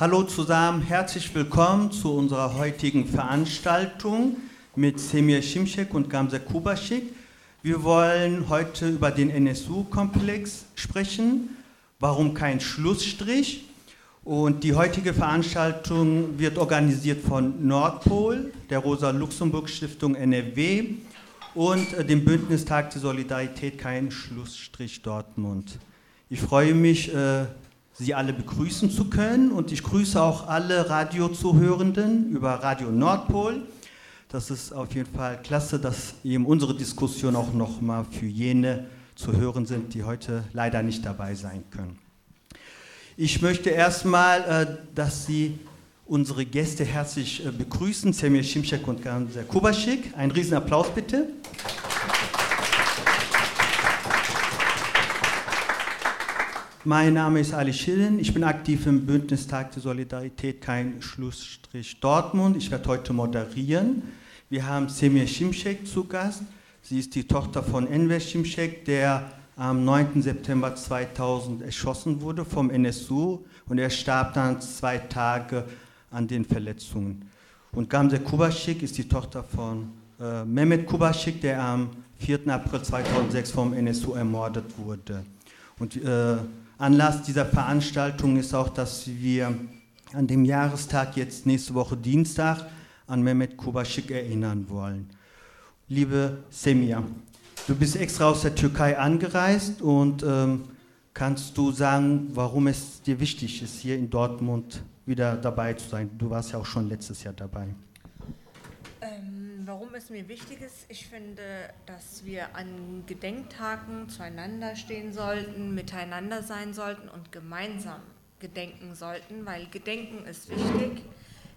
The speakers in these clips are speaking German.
Hallo zusammen, herzlich willkommen zu unserer heutigen Veranstaltung mit Semir Şimşek und Gamze Kubaschik. Wir wollen heute über den NSU-Komplex sprechen. Warum kein Schlussstrich? Und die heutige Veranstaltung wird organisiert von Nordpol, der Rosa-Luxemburg-Stiftung NRW und äh, dem Bündnistag der Solidarität Kein Schlussstrich Dortmund. Ich freue mich, äh, Sie alle begrüßen zu können und ich grüße auch alle Radiozuhörenden über Radio Nordpol. Das ist auf jeden Fall klasse, dass eben unsere Diskussion auch nochmal für jene zu hören sind, die heute leider nicht dabei sein können. Ich möchte erstmal, äh, dass Sie unsere Gäste herzlich äh, begrüßen, Semir Şimşek und Gamze Kubaschik. Ein Riesenapplaus bitte. Mein Name ist Ali Schillen. Ich bin aktiv im Bündnistag der Solidarität Kein Schlussstrich Dortmund. Ich werde heute moderieren. Wir haben Semir Şimşek zu Gast. Sie ist die Tochter von Enver Şimşek, der am 9. September 2000 erschossen wurde vom NSU und er starb dann zwei Tage an den Verletzungen. Und Gamze Kubaschik ist die Tochter von äh, Mehmet Kubaschik, der am 4. April 2006 vom NSU ermordet wurde. Und äh, Anlass dieser Veranstaltung ist auch, dass wir an dem Jahrestag jetzt nächste Woche Dienstag an Mehmet Kubaschik erinnern wollen. Liebe Semir, du bist extra aus der Türkei angereist und ähm, kannst du sagen, warum es dir wichtig ist, hier in Dortmund wieder dabei zu sein? Du warst ja auch schon letztes Jahr dabei. Warum es mir wichtig ist, ich finde, dass wir an Gedenktagen zueinander stehen sollten, miteinander sein sollten und gemeinsam gedenken sollten, weil Gedenken ist wichtig.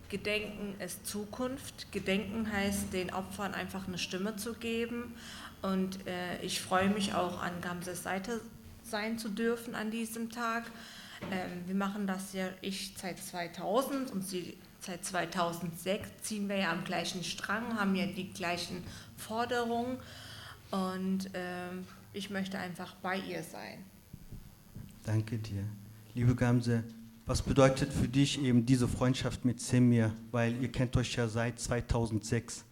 Gedenken ist Zukunft. Gedenken heißt, den Opfern einfach eine Stimme zu geben. Und äh, ich freue mich auch, an Gamses Seite sein zu dürfen an diesem Tag. Ähm, wir machen das ja, ich seit 2000 und sie seit 2006 ziehen wir ja am gleichen Strang, haben ja die gleichen Forderungen und ähm, ich möchte einfach bei ihr sein. Danke dir. Liebe Gamse, was bedeutet für dich eben diese Freundschaft mit Semir? Weil ihr kennt euch ja seit 2006.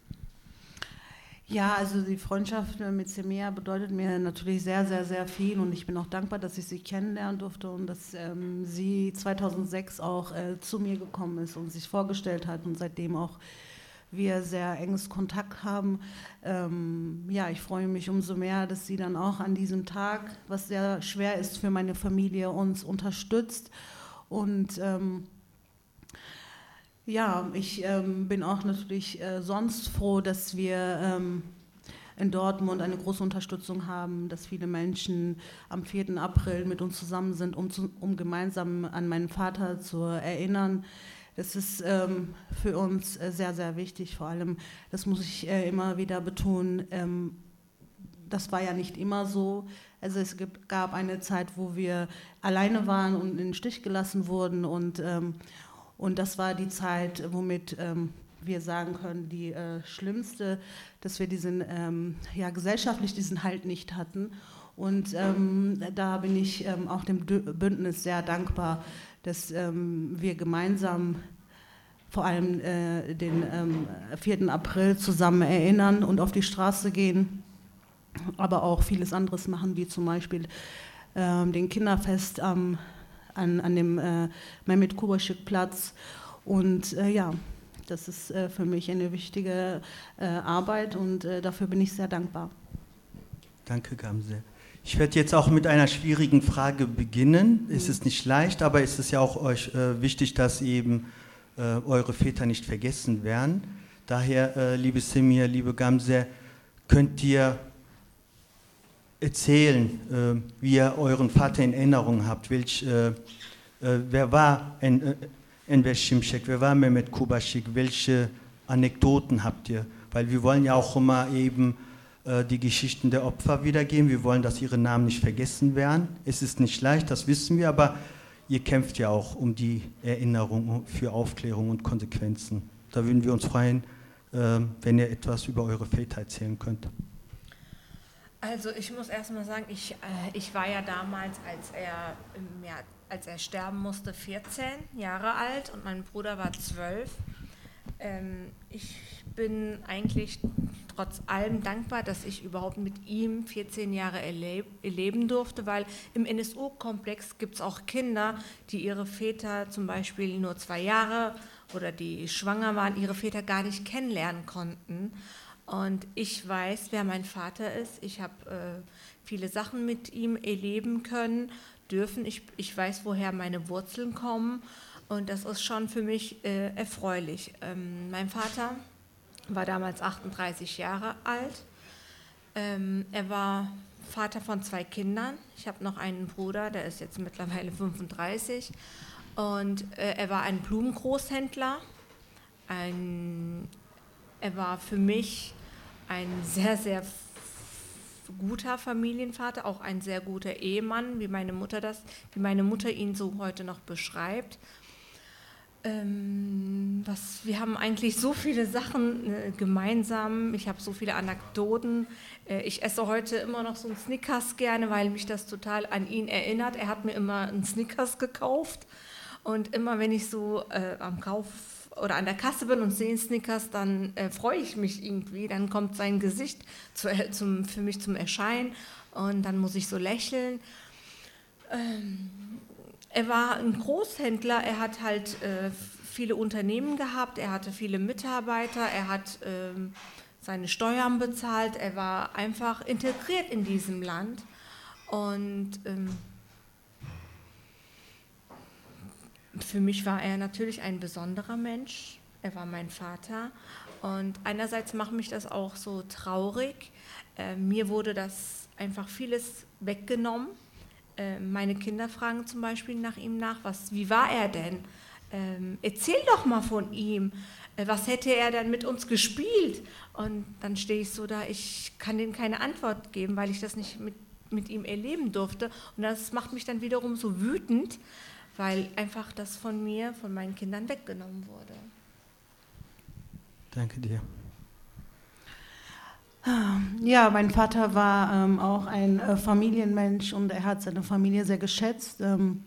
Ja, also die Freundschaft mit Semir bedeutet mir natürlich sehr, sehr, sehr viel und ich bin auch dankbar, dass ich sie kennenlernen durfte und dass ähm, sie 2006 auch äh, zu mir gekommen ist und sich vorgestellt hat und seitdem auch wir sehr enges Kontakt haben. Ähm, ja, ich freue mich umso mehr, dass sie dann auch an diesem Tag, was sehr schwer ist für meine Familie, uns unterstützt und ähm, ja, ich ähm, bin auch natürlich äh, sonst froh, dass wir ähm, in Dortmund eine große Unterstützung haben, dass viele Menschen am 4. April mit uns zusammen sind, um, zu, um gemeinsam an meinen Vater zu erinnern. Das ist ähm, für uns äh, sehr, sehr wichtig. Vor allem, das muss ich äh, immer wieder betonen, ähm, das war ja nicht immer so. Also es gibt, gab eine Zeit, wo wir alleine waren und in den Stich gelassen wurden. Und, ähm, und das war die Zeit, womit ähm, wir sagen können, die äh, schlimmste, dass wir diesen, ähm, ja, gesellschaftlich diesen Halt nicht hatten. Und ähm, da bin ich ähm, auch dem Bündnis sehr dankbar, dass ähm, wir gemeinsam vor allem äh, den 4. April zusammen erinnern und auf die Straße gehen aber auch vieles anderes machen, wie zum Beispiel ähm, den Kinderfest ähm, an, an dem äh, Mehmet Kubaschik Platz. Und äh, ja, das ist äh, für mich eine wichtige äh, Arbeit und äh, dafür bin ich sehr dankbar. Danke, Gamse. Ich werde jetzt auch mit einer schwierigen Frage beginnen. Es ist nicht leicht, aber es ist ja auch euch äh, wichtig, dass eben eure Väter nicht vergessen werden. Daher, liebe Semir, liebe Gamse, könnt ihr erzählen, äh, wie ihr euren Vater in Erinnerung habt. Welch, äh, äh, wer war en, Enver Şimşek, wer war Mehmet Kubaschik, welche Anekdoten habt ihr? Weil wir wollen ja auch immer eben die Geschichten der Opfer wiedergeben. Wir wollen, dass ihre Namen nicht vergessen werden. Es ist nicht leicht, das wissen wir, aber ihr kämpft ja auch um die Erinnerung für Aufklärung und Konsequenzen. Da würden wir uns freuen, wenn ihr etwas über eure Väter erzählen könnt. Also ich muss erstmal sagen, ich, äh, ich war ja damals, als er, ja, als er sterben musste, 14 Jahre alt und mein Bruder war 12. Ähm, ich bin eigentlich trotz allem dankbar, dass ich überhaupt mit ihm 14 Jahre erleb erleben durfte, weil im NSU-Komplex gibt es auch Kinder, die ihre Väter zum Beispiel nur zwei Jahre oder die schwanger waren, ihre Väter gar nicht kennenlernen konnten. Und ich weiß, wer mein Vater ist. Ich habe äh, viele Sachen mit ihm erleben können, dürfen. Ich, ich weiß, woher meine Wurzeln kommen. Und das ist schon für mich äh, erfreulich. Ähm, mein Vater war damals 38 Jahre alt. Ähm, er war Vater von zwei Kindern. Ich habe noch einen Bruder, der ist jetzt mittlerweile 35. Und äh, er war ein Blumengroßhändler. Ein, er war für mich ein sehr, sehr guter Familienvater, auch ein sehr guter Ehemann, wie meine Mutter das, wie meine Mutter ihn so heute noch beschreibt. Ähm, was, wir haben eigentlich so viele Sachen äh, gemeinsam. Ich habe so viele Anekdoten. Äh, ich esse heute immer noch so einen Snickers gerne, weil mich das total an ihn erinnert. Er hat mir immer einen Snickers gekauft. Und immer wenn ich so äh, am Kauf oder an der Kasse bin und sehe Snickers, dann äh, freue ich mich irgendwie. Dann kommt sein Gesicht zu, äh, zum, für mich zum Erscheinen und dann muss ich so lächeln. Ähm, er war ein Großhändler, er hat halt äh, viele Unternehmen gehabt, er hatte viele Mitarbeiter, er hat ähm, seine Steuern bezahlt, er war einfach integriert in diesem Land. Und ähm, für mich war er natürlich ein besonderer Mensch. Er war mein Vater. Und einerseits macht mich das auch so traurig. Äh, mir wurde das einfach vieles weggenommen. Äh, meine Kinder fragen zum Beispiel nach ihm nach, was, wie war er denn? Ähm, erzähl doch mal von ihm. Äh, was hätte er denn mit uns gespielt? Und dann stehe ich so da, ich kann denen keine Antwort geben, weil ich das nicht mit, mit ihm erleben durfte. Und das macht mich dann wiederum so wütend, weil einfach das von mir, von meinen Kindern weggenommen wurde. Danke dir. Ja, mein Vater war ähm, auch ein äh, Familienmensch und er hat seine Familie sehr geschätzt. Ähm,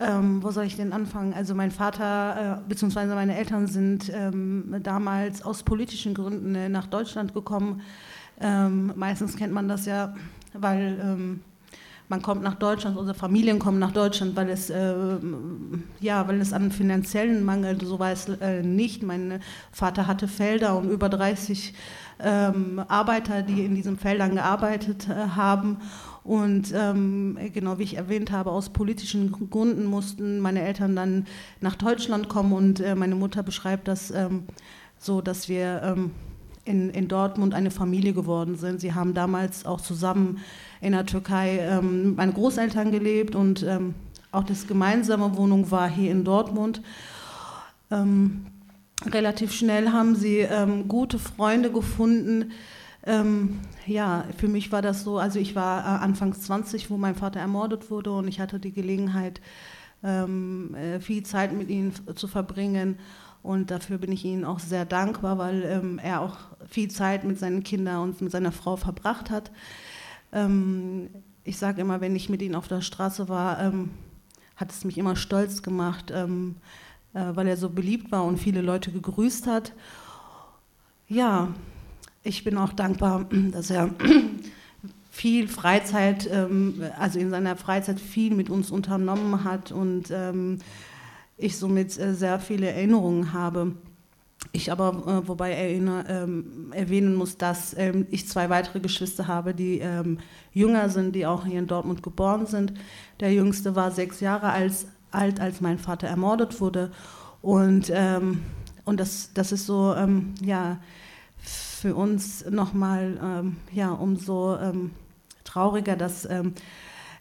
ähm, wo soll ich denn anfangen? Also mein Vater äh, bzw. meine Eltern sind ähm, damals aus politischen Gründen äh, nach Deutschland gekommen. Ähm, meistens kennt man das ja, weil ähm, man kommt nach Deutschland, unsere Familien kommen nach Deutschland, weil es, äh, ja, weil es an finanziellen Mangel, so war es äh, nicht. Mein Vater hatte Felder und über 30 ähm, Arbeiter, die in diesen Feldern gearbeitet äh, haben. Und ähm, genau wie ich erwähnt habe, aus politischen Gründen mussten meine Eltern dann nach Deutschland kommen und äh, meine Mutter beschreibt das ähm, so, dass wir ähm, in, in Dortmund eine Familie geworden sind. Sie haben damals auch zusammen in der Türkei ähm, meine Großeltern gelebt und ähm, auch das gemeinsame Wohnung war hier in Dortmund. Ähm, relativ schnell haben sie ähm, gute Freunde gefunden. Ähm, ja, für mich war das so, also ich war äh, anfangs 20, wo mein Vater ermordet wurde und ich hatte die Gelegenheit, ähm, äh, viel Zeit mit ihnen zu verbringen. Und dafür bin ich Ihnen auch sehr dankbar, weil ähm, er auch viel Zeit mit seinen Kindern und mit seiner Frau verbracht hat. Ähm, ich sage immer, wenn ich mit ihm auf der Straße war, ähm, hat es mich immer stolz gemacht, ähm, äh, weil er so beliebt war und viele Leute gegrüßt hat. Ja, ich bin auch dankbar, dass er viel Freizeit, ähm, also in seiner Freizeit viel mit uns unternommen hat und ähm, ich somit äh, sehr viele Erinnerungen habe. Ich aber, äh, wobei erinnere, ähm, erwähnen muss, dass ähm, ich zwei weitere Geschwister habe, die ähm, jünger sind, die auch hier in Dortmund geboren sind. Der jüngste war sechs Jahre als, alt, als mein Vater ermordet wurde. Und, ähm, und das, das ist so, ähm, ja, für uns nochmal, ähm, ja, umso ähm, trauriger, dass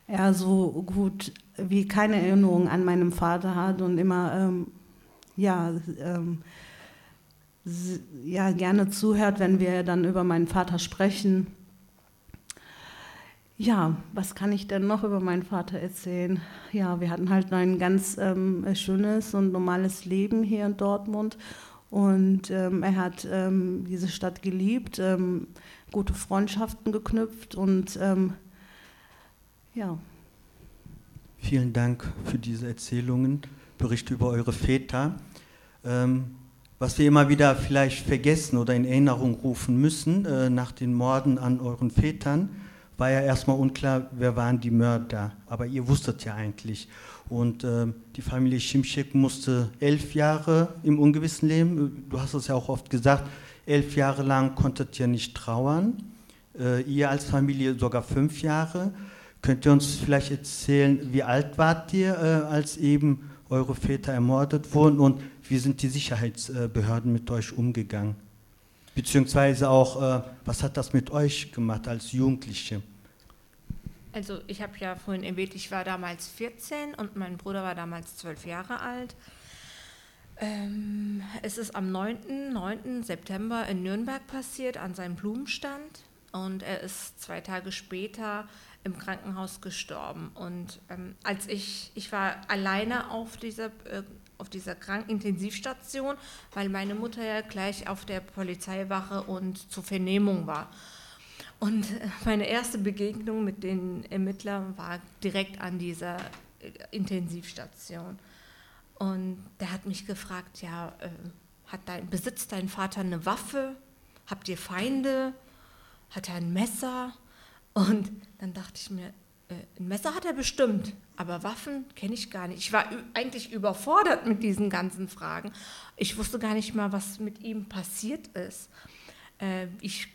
er so gut wie keine Erinnerung an meinen Vater hat und immer, ja, ja gerne zuhört, wenn wir dann über meinen Vater sprechen. Ja, was kann ich denn noch über meinen Vater erzählen? Ja, wir hatten halt ein ganz ähm, schönes und normales Leben hier in Dortmund und ähm, er hat ähm, diese Stadt geliebt, ähm, gute Freundschaften geknüpft und ähm, ja. Vielen Dank für diese Erzählungen, Berichte über eure Väter. Ähm, was wir immer wieder vielleicht vergessen oder in Erinnerung rufen müssen äh, nach den Morden an euren Vätern, war ja erstmal unklar, wer waren die Mörder. Aber ihr wusstet ja eigentlich. Und äh, die Familie Schimschek musste elf Jahre im Ungewissen leben. Du hast es ja auch oft gesagt, elf Jahre lang konntet ihr nicht trauern. Äh, ihr als Familie sogar fünf Jahre. Könnt ihr uns vielleicht erzählen, wie alt wart ihr, äh, als eben eure Väter ermordet wurden und wie sind die Sicherheitsbehörden mit euch umgegangen? Beziehungsweise auch, äh, was hat das mit euch gemacht als Jugendliche? Also ich habe ja vorhin erwähnt, ich war damals 14 und mein Bruder war damals 12 Jahre alt. Ähm, es ist am 9. 9. September in Nürnberg passiert, an seinem Blumenstand. Und er ist zwei Tage später im Krankenhaus gestorben. Und ähm, als ich, ich war alleine auf dieser, äh, auf dieser Krankintensivstation, weil meine Mutter ja gleich auf der Polizeiwache und zur Vernehmung war. Und meine erste Begegnung mit den Ermittlern war direkt an dieser äh, Intensivstation. Und der hat mich gefragt, ja, äh, hat dein, besitzt dein Vater eine Waffe? Habt ihr Feinde? Hat er ein Messer? Und dann dachte ich mir, äh, ein Messer hat er bestimmt, aber Waffen kenne ich gar nicht. Ich war eigentlich überfordert mit diesen ganzen Fragen. Ich wusste gar nicht mal, was mit ihm passiert ist. Äh, ich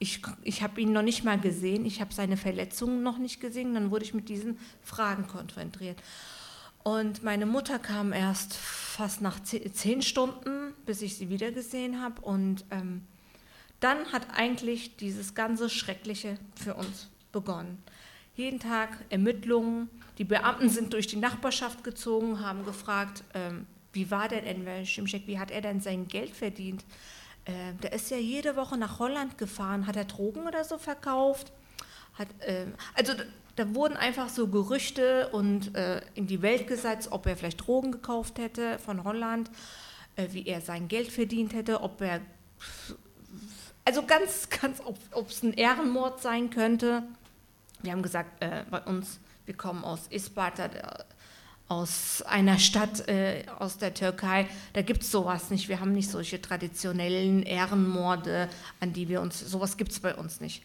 ich, ich habe ihn noch nicht mal gesehen, ich habe seine Verletzungen noch nicht gesehen, dann wurde ich mit diesen Fragen konfrontiert. Und meine Mutter kam erst fast nach zehn Stunden, bis ich sie wiedergesehen habe. Und ähm, dann hat eigentlich dieses ganze Schreckliche für uns begonnen. Jeden Tag Ermittlungen, die Beamten sind durch die Nachbarschaft gezogen, haben gefragt, ähm, wie war denn Enver Schimschek, wie hat er denn sein Geld verdient? äh, der ist ja jede Woche nach Holland gefahren. Hat er Drogen oder so verkauft? Hat, äh, also da wurden einfach so Gerüchte und äh, in die Welt gesetzt, ob er vielleicht Drogen gekauft hätte von Holland, äh, wie er sein Geld verdient hätte, ob er, also ganz, ganz, ob es ein Ehrenmord sein könnte. Wir haben gesagt, äh, bei uns, wir kommen aus Isparta, aus einer Stadt äh, aus der Türkei, da gibt es sowas nicht. Wir haben nicht solche traditionellen Ehrenmorde, an die wir uns, sowas gibt es bei uns nicht.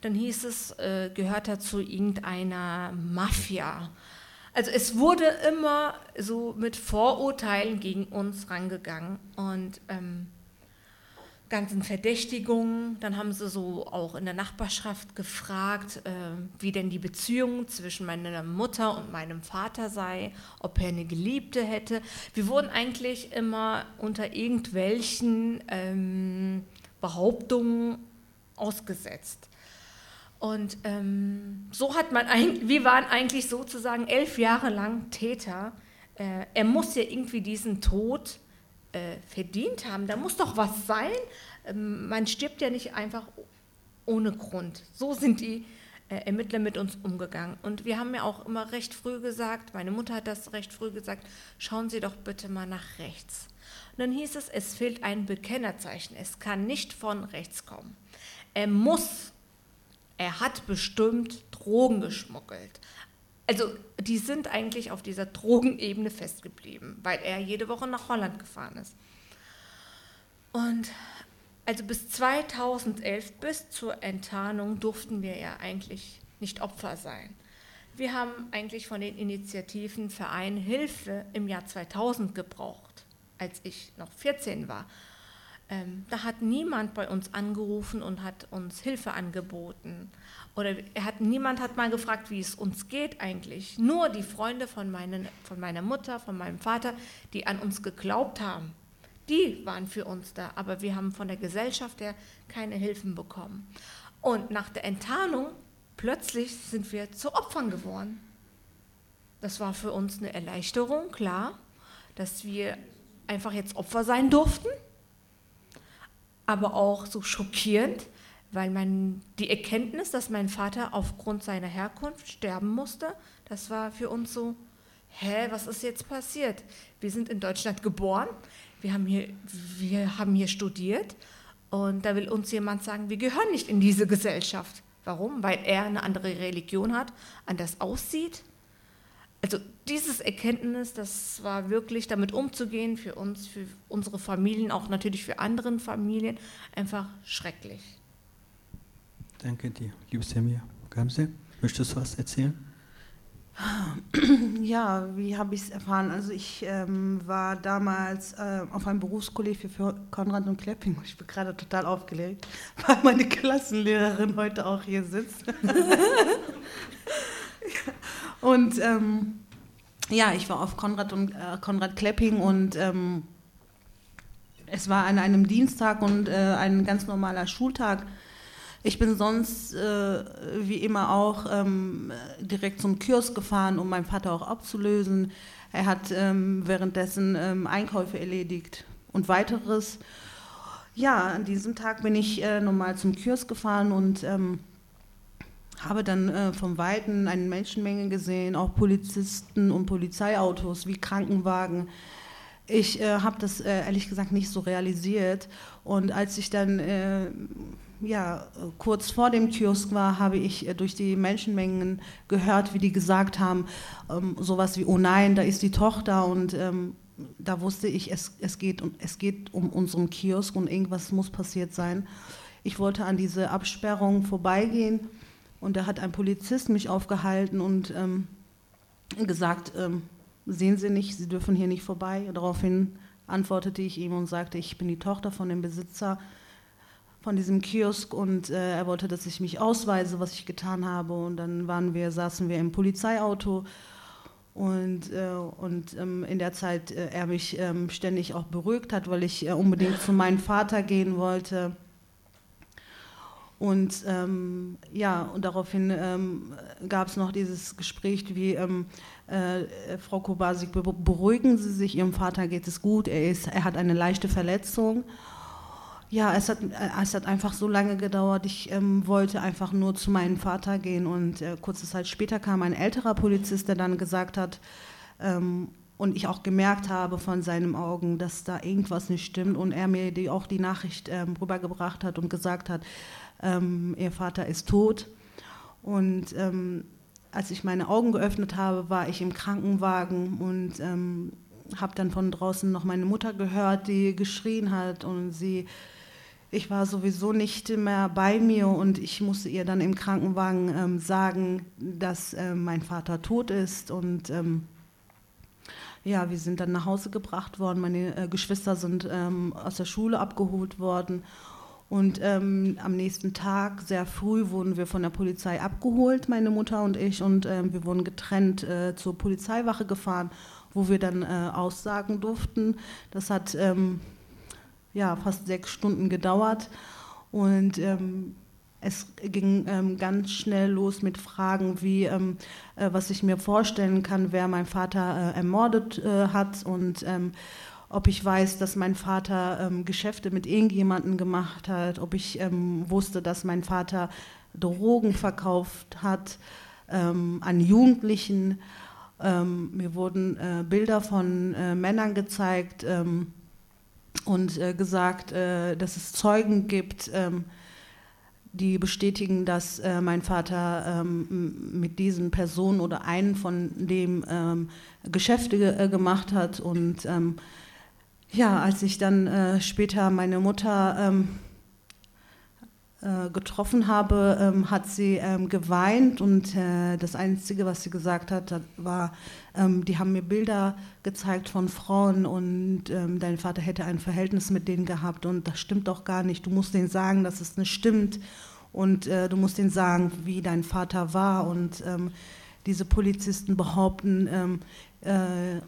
Dann hieß es, äh, gehört er zu irgendeiner Mafia. Also es wurde immer so mit Vorurteilen gegen uns rangegangen und ähm, ganzen Verdächtigungen. Dann haben sie so auch in der Nachbarschaft gefragt, äh, wie denn die Beziehung zwischen meiner Mutter und meinem Vater sei, ob er eine Geliebte hätte. Wir wurden eigentlich immer unter irgendwelchen ähm, Behauptungen ausgesetzt. Und ähm, so hat man, ein, wir waren eigentlich sozusagen elf Jahre lang Täter. Äh, er muss ja irgendwie diesen Tod äh, verdient haben. Da muss doch was sein. Ähm, man stirbt ja nicht einfach ohne Grund. So sind die äh, Ermittler mit uns umgegangen. Und wir haben ja auch immer recht früh gesagt, meine Mutter hat das recht früh gesagt, schauen Sie doch bitte mal nach rechts. Und dann hieß es, es fehlt ein Bekennerzeichen. Es kann nicht von rechts kommen. Er muss, er hat bestimmt Drogen geschmuggelt also die sind eigentlich auf dieser Drogenebene festgeblieben, weil er jede Woche nach Holland gefahren ist. Und also bis 2011, bis zur Enttarnung, durften wir ja eigentlich nicht Opfer sein. Wir haben eigentlich von den Initiativen Verein Hilfe im Jahr 2000 gebraucht, als ich noch 14 war. Ähm, da hat niemand bei uns angerufen und hat uns Hilfe angeboten. Oder er hat, niemand hat mal gefragt, wie es uns geht eigentlich. Nur die Freunde von, meinen, von meiner Mutter, von meinem Vater, die an uns geglaubt haben, die waren für uns da. Aber wir haben von der Gesellschaft her keine Hilfen bekommen. Und nach der Enttarnung, plötzlich sind wir zu Opfern geworden. Das war für uns eine Erleichterung, klar, dass wir einfach jetzt Opfer sein durften. Aber auch so schockierend, weil man die Erkenntnis, dass mein Vater aufgrund seiner Herkunft sterben musste, das war für uns so, hä, was ist jetzt passiert? Wir sind in Deutschland geboren, wir haben hier, wir haben hier studiert und da will uns jemand sagen, wir gehören nicht in diese Gesellschaft. Warum? Weil er eine andere Religion hat, anders aussieht. also dieses Erkenntnis, das war wirklich damit umzugehen für uns, für unsere Familien, auch natürlich für andere Familien, einfach schrecklich. Danke dir, liebe Semir. Gamse, möchtest du was erzählen? Ja, wie habe ich es erfahren? Also ich ähm, war damals äh, auf einem Berufskolleg für Konrad und Klepping. Ich bin gerade total aufgelegt, weil meine Klassenlehrerin heute auch hier sitzt. und ähm, ja, ich war auf Konrad und äh, Konrad Klepping und ähm, es war an einem Dienstag und äh, ein ganz normaler Schultag. Ich bin sonst äh, wie immer auch ähm, direkt zum Kiosk gefahren, um meinen Vater auch abzulösen. Er hat ähm, währenddessen ähm, Einkäufe erledigt und weiteres. Ja, an diesem Tag bin ich äh, nochmal zum Kiosk gefahren und ähm, habe dann äh, vom Weiten eine Menschenmenge gesehen, auch Polizisten und Polizeiautos wie Krankenwagen. Ich äh, habe das äh, ehrlich gesagt nicht so realisiert. Und als ich dann äh, ja, kurz vor dem Kiosk war, habe ich äh, durch die Menschenmengen gehört, wie die gesagt haben, ähm, sowas wie, oh nein, da ist die Tochter und ähm, da wusste ich, es, es, geht, es geht um unseren Kiosk und irgendwas muss passiert sein. Ich wollte an diese Absperrung vorbeigehen und da hat ein Polizist mich aufgehalten und ähm, gesagt, ähm, sehen Sie nicht, Sie dürfen hier nicht vorbei. Daraufhin antwortete ich ihm und sagte, ich bin die Tochter von dem Besitzer von diesem Kiosk und äh, er wollte, dass ich mich ausweise, was ich getan habe. Und dann waren wir, saßen wir im Polizeiauto und, äh, und ähm, in der Zeit äh, er mich ähm, ständig auch beruhigt hat, weil ich äh, unbedingt zu meinem Vater gehen wollte. Und ähm, ja, und daraufhin ähm, gab es noch dieses Gespräch wie, ähm, äh, Frau Kobasik, beruhigen Sie sich, Ihrem Vater geht es gut, er, ist, er hat eine leichte Verletzung. Ja, es hat, äh, es hat einfach so lange gedauert. Ich ähm, wollte einfach nur zu meinem Vater gehen und äh, kurze Zeit später kam ein älterer Polizist, der dann gesagt hat, ähm, und ich auch gemerkt habe von seinen Augen, dass da irgendwas nicht stimmt und er mir die, auch die Nachricht ähm, rübergebracht hat und gesagt hat, ähm, ihr Vater ist tot. Und ähm, als ich meine Augen geöffnet habe, war ich im Krankenwagen und ähm, habe dann von draußen noch meine Mutter gehört, die geschrien hat und sie ich war sowieso nicht mehr bei mir und ich musste ihr dann im Krankenwagen ähm, sagen, dass äh, mein Vater tot ist. Und ähm, ja, wir sind dann nach Hause gebracht worden. Meine äh, Geschwister sind ähm, aus der Schule abgeholt worden. Und ähm, am nächsten Tag, sehr früh, wurden wir von der Polizei abgeholt, meine Mutter und ich. Und ähm, wir wurden getrennt äh, zur Polizeiwache gefahren, wo wir dann äh, aussagen durften. Das hat ähm, ja, fast sechs Stunden gedauert. Und ähm, es ging ähm, ganz schnell los mit Fragen wie, ähm, äh, was ich mir vorstellen kann, wer mein Vater äh, ermordet äh, hat und ähm, ob ich weiß, dass mein Vater ähm, Geschäfte mit irgendjemandem gemacht hat, ob ich ähm, wusste, dass mein Vater Drogen verkauft hat ähm, an Jugendlichen. mir wurden äh, Bilder von äh, Männern gezeigt und äh, gesagt, äh, dass es Zeugen gibt, ähm, die bestätigen, dass äh, mein Vater ähm, mit diesen Personen oder einen von dem ähm, Geschäfte ge äh, gemacht hat. Und ähm, ja, als ich dann äh, später meine Mutter ähm, äh, getroffen habe, ähm, hat sie ähm, geweint und äh, das Einzige, was sie gesagt hat, war, ähm, die haben mir Bilder gezeigt von Frauen und ähm, dein Vater hätte ein Verhältnis mit denen gehabt und das stimmt doch gar nicht. Du musst denen sagen, dass es nicht stimmt und äh, du musst denen sagen, wie dein Vater war und ähm, diese Polizisten behaupten, ähm, äh,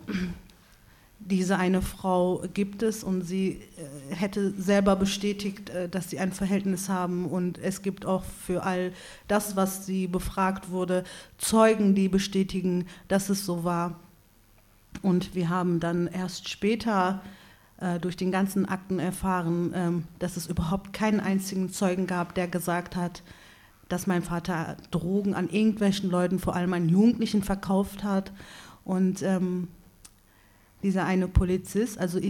diese eine Frau gibt es und sie äh, hätte selber bestätigt, äh, dass sie ein Verhältnis haben und es gibt auch für all das, was sie befragt wurde, Zeugen, die bestätigen, dass es so war. Und wir haben dann erst später äh, durch den ganzen Akten erfahren, ähm, dass es überhaupt keinen einzigen Zeugen gab, der gesagt hat, dass mein Vater Drogen an irgendwelchen Leuten, vor allem an Jugendlichen, verkauft hat. Und ähm, dieser eine Polizist, also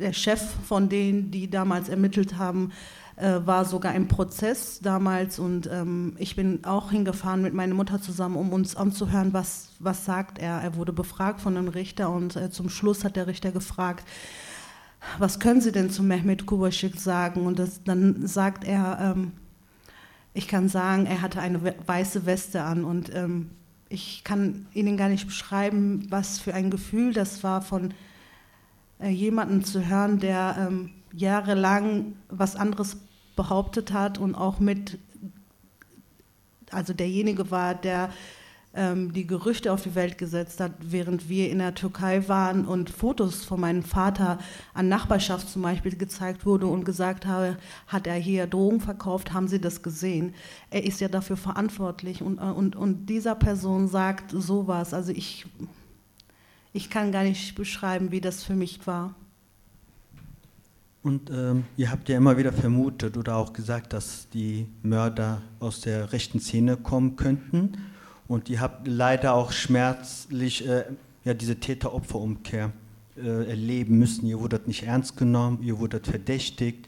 der Chef von denen, die damals ermittelt haben, äh, war sogar im Prozess damals und ähm, ich bin auch hingefahren mit meiner Mutter zusammen, um uns anzuhören, was, was sagt er. Er wurde befragt von einem Richter und äh, zum Schluss hat der Richter gefragt, was können Sie denn zu Mehmet Kubaschik sagen? Und das, dann sagt er, ähm, ich kann sagen, er hatte eine weiße Weste an und ähm, ich kann Ihnen gar nicht beschreiben, was für ein Gefühl das war, von äh, jemandem zu hören, der ähm, jahrelang was anderes behauptet hat und auch mit, also derjenige war, der die Gerüchte auf die Welt gesetzt hat, während wir in der Türkei waren und Fotos von meinem Vater an Nachbarschaft zum Beispiel gezeigt wurde und gesagt habe, hat er hier Drogen verkauft, haben Sie das gesehen? Er ist ja dafür verantwortlich und, und, und dieser Person sagt sowas. Also ich, ich kann gar nicht beschreiben, wie das für mich war. Und ähm, ihr habt ja immer wieder vermutet oder auch gesagt, dass die Mörder aus der rechten Szene kommen könnten. Und ihr habt leider auch schmerzlich äh, ja, diese Täter-Opfer-Umkehr äh, erleben müssen. Ihr wurdet nicht ernst genommen, ihr wurdet verdächtigt.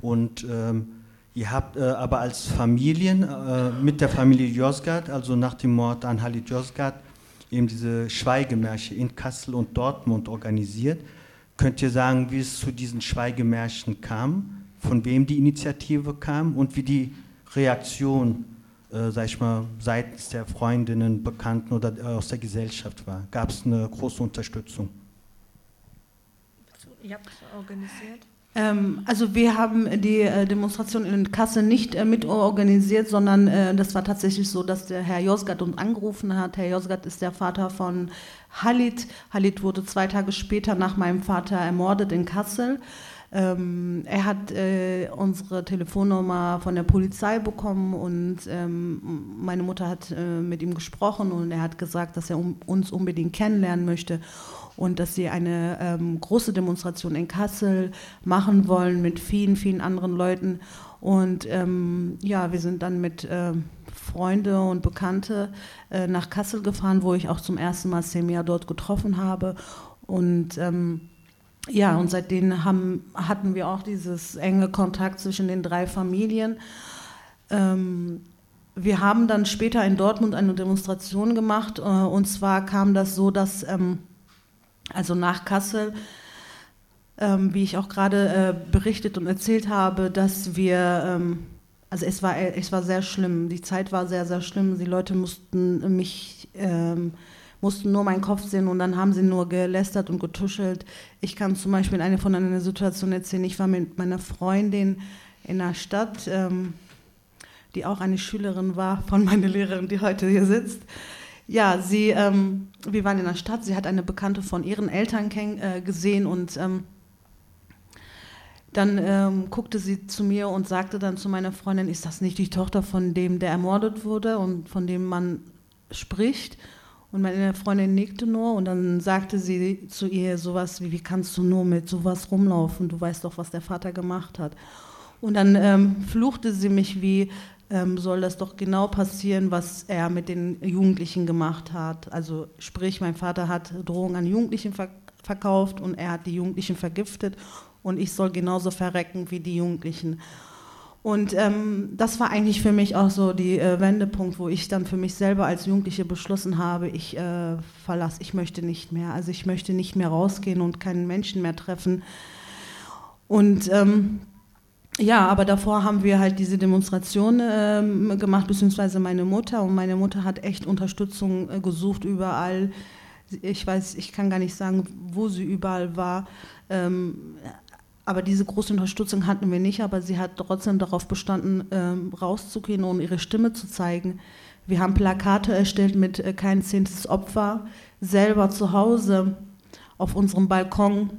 Und ähm, ihr habt äh, aber als Familien äh, mit der Familie Josgard, also nach dem Mord an Halit Josgard, eben diese Schweigemärsche in Kassel und Dortmund organisiert. Könnt ihr sagen, wie es zu diesen Schweigemärchen kam, von wem die Initiative kam und wie die Reaktion, äh, sag ich mal, seitens der Freundinnen, Bekannten oder äh, aus der Gesellschaft war? Gab es eine große Unterstützung? Ihr habt es organisiert? Ähm, also wir haben die äh, Demonstration in Kassel nicht äh, mit organisiert, sondern äh, das war tatsächlich so, dass der Herr Josgat uns angerufen hat. Herr Josgat ist der Vater von Halit. Halit wurde zwei Tage später nach meinem Vater ermordet in Kassel. Ähm, er hat äh, unsere Telefonnummer von der Polizei bekommen und ähm, meine Mutter hat äh, mit ihm gesprochen und er hat gesagt, dass er um, uns unbedingt kennenlernen möchte und dass sie eine ähm, große Demonstration in Kassel machen wollen mit vielen, vielen anderen Leuten. Und ähm, ja, wir sind dann mit äh, Freunde und Bekannte äh, nach Kassel gefahren, wo ich auch zum ersten Mal Semia dort getroffen habe. Und ähm, ja, und seitdem haben, hatten wir auch dieses enge Kontakt zwischen den drei Familien. Ähm, wir haben dann später in Dortmund eine Demonstration gemacht. Äh, und zwar kam das so, dass ähm, also nach Kassel, ähm, wie ich auch gerade äh, berichtet und erzählt habe, dass wir, ähm, also es war, es war sehr schlimm, die Zeit war sehr, sehr schlimm. Die Leute mussten mich, ähm, mussten nur meinen Kopf sehen und dann haben sie nur gelästert und getuschelt. Ich kann zum Beispiel eine von einer Situation erzählen, ich war mit meiner Freundin in der Stadt, ähm, die auch eine Schülerin war von meiner Lehrerin, die heute hier sitzt. Ja, sie, ähm, wir waren in der Stadt, sie hat eine Bekannte von ihren Eltern äh, gesehen und ähm, dann ähm, guckte sie zu mir und sagte dann zu meiner Freundin, ist das nicht die Tochter von dem, der ermordet wurde und von dem man spricht? Und meine Freundin nickte nur und dann sagte sie zu ihr sowas wie, wie kannst du nur mit sowas rumlaufen? Du weißt doch, was der Vater gemacht hat. Und dann ähm, fluchte sie mich wie, ähm, soll das doch genau passieren, was er mit den Jugendlichen gemacht hat. Also sprich, mein Vater hat Drohungen an Jugendlichen ver verkauft und er hat die Jugendlichen vergiftet und ich soll genauso verrecken wie die Jugendlichen. Und ähm, das war eigentlich für mich auch so die äh, Wendepunkt, wo ich dann für mich selber als Jugendliche beschlossen habe, ich äh, verlasse, ich möchte nicht mehr. Also ich möchte nicht mehr rausgehen und keinen Menschen mehr treffen. Und ähm, ja, aber davor haben wir halt diese Demonstration ähm, gemacht, beziehungsweise meine Mutter. Und meine Mutter hat echt Unterstützung äh, gesucht überall. Ich weiß, ich kann gar nicht sagen, wo sie überall war. Ähm, aber diese große Unterstützung hatten wir nicht. Aber sie hat trotzdem darauf bestanden, ähm, rauszugehen und ihre Stimme zu zeigen. Wir haben Plakate erstellt mit äh, kein zehntes Opfer, selber zu Hause auf unserem Balkon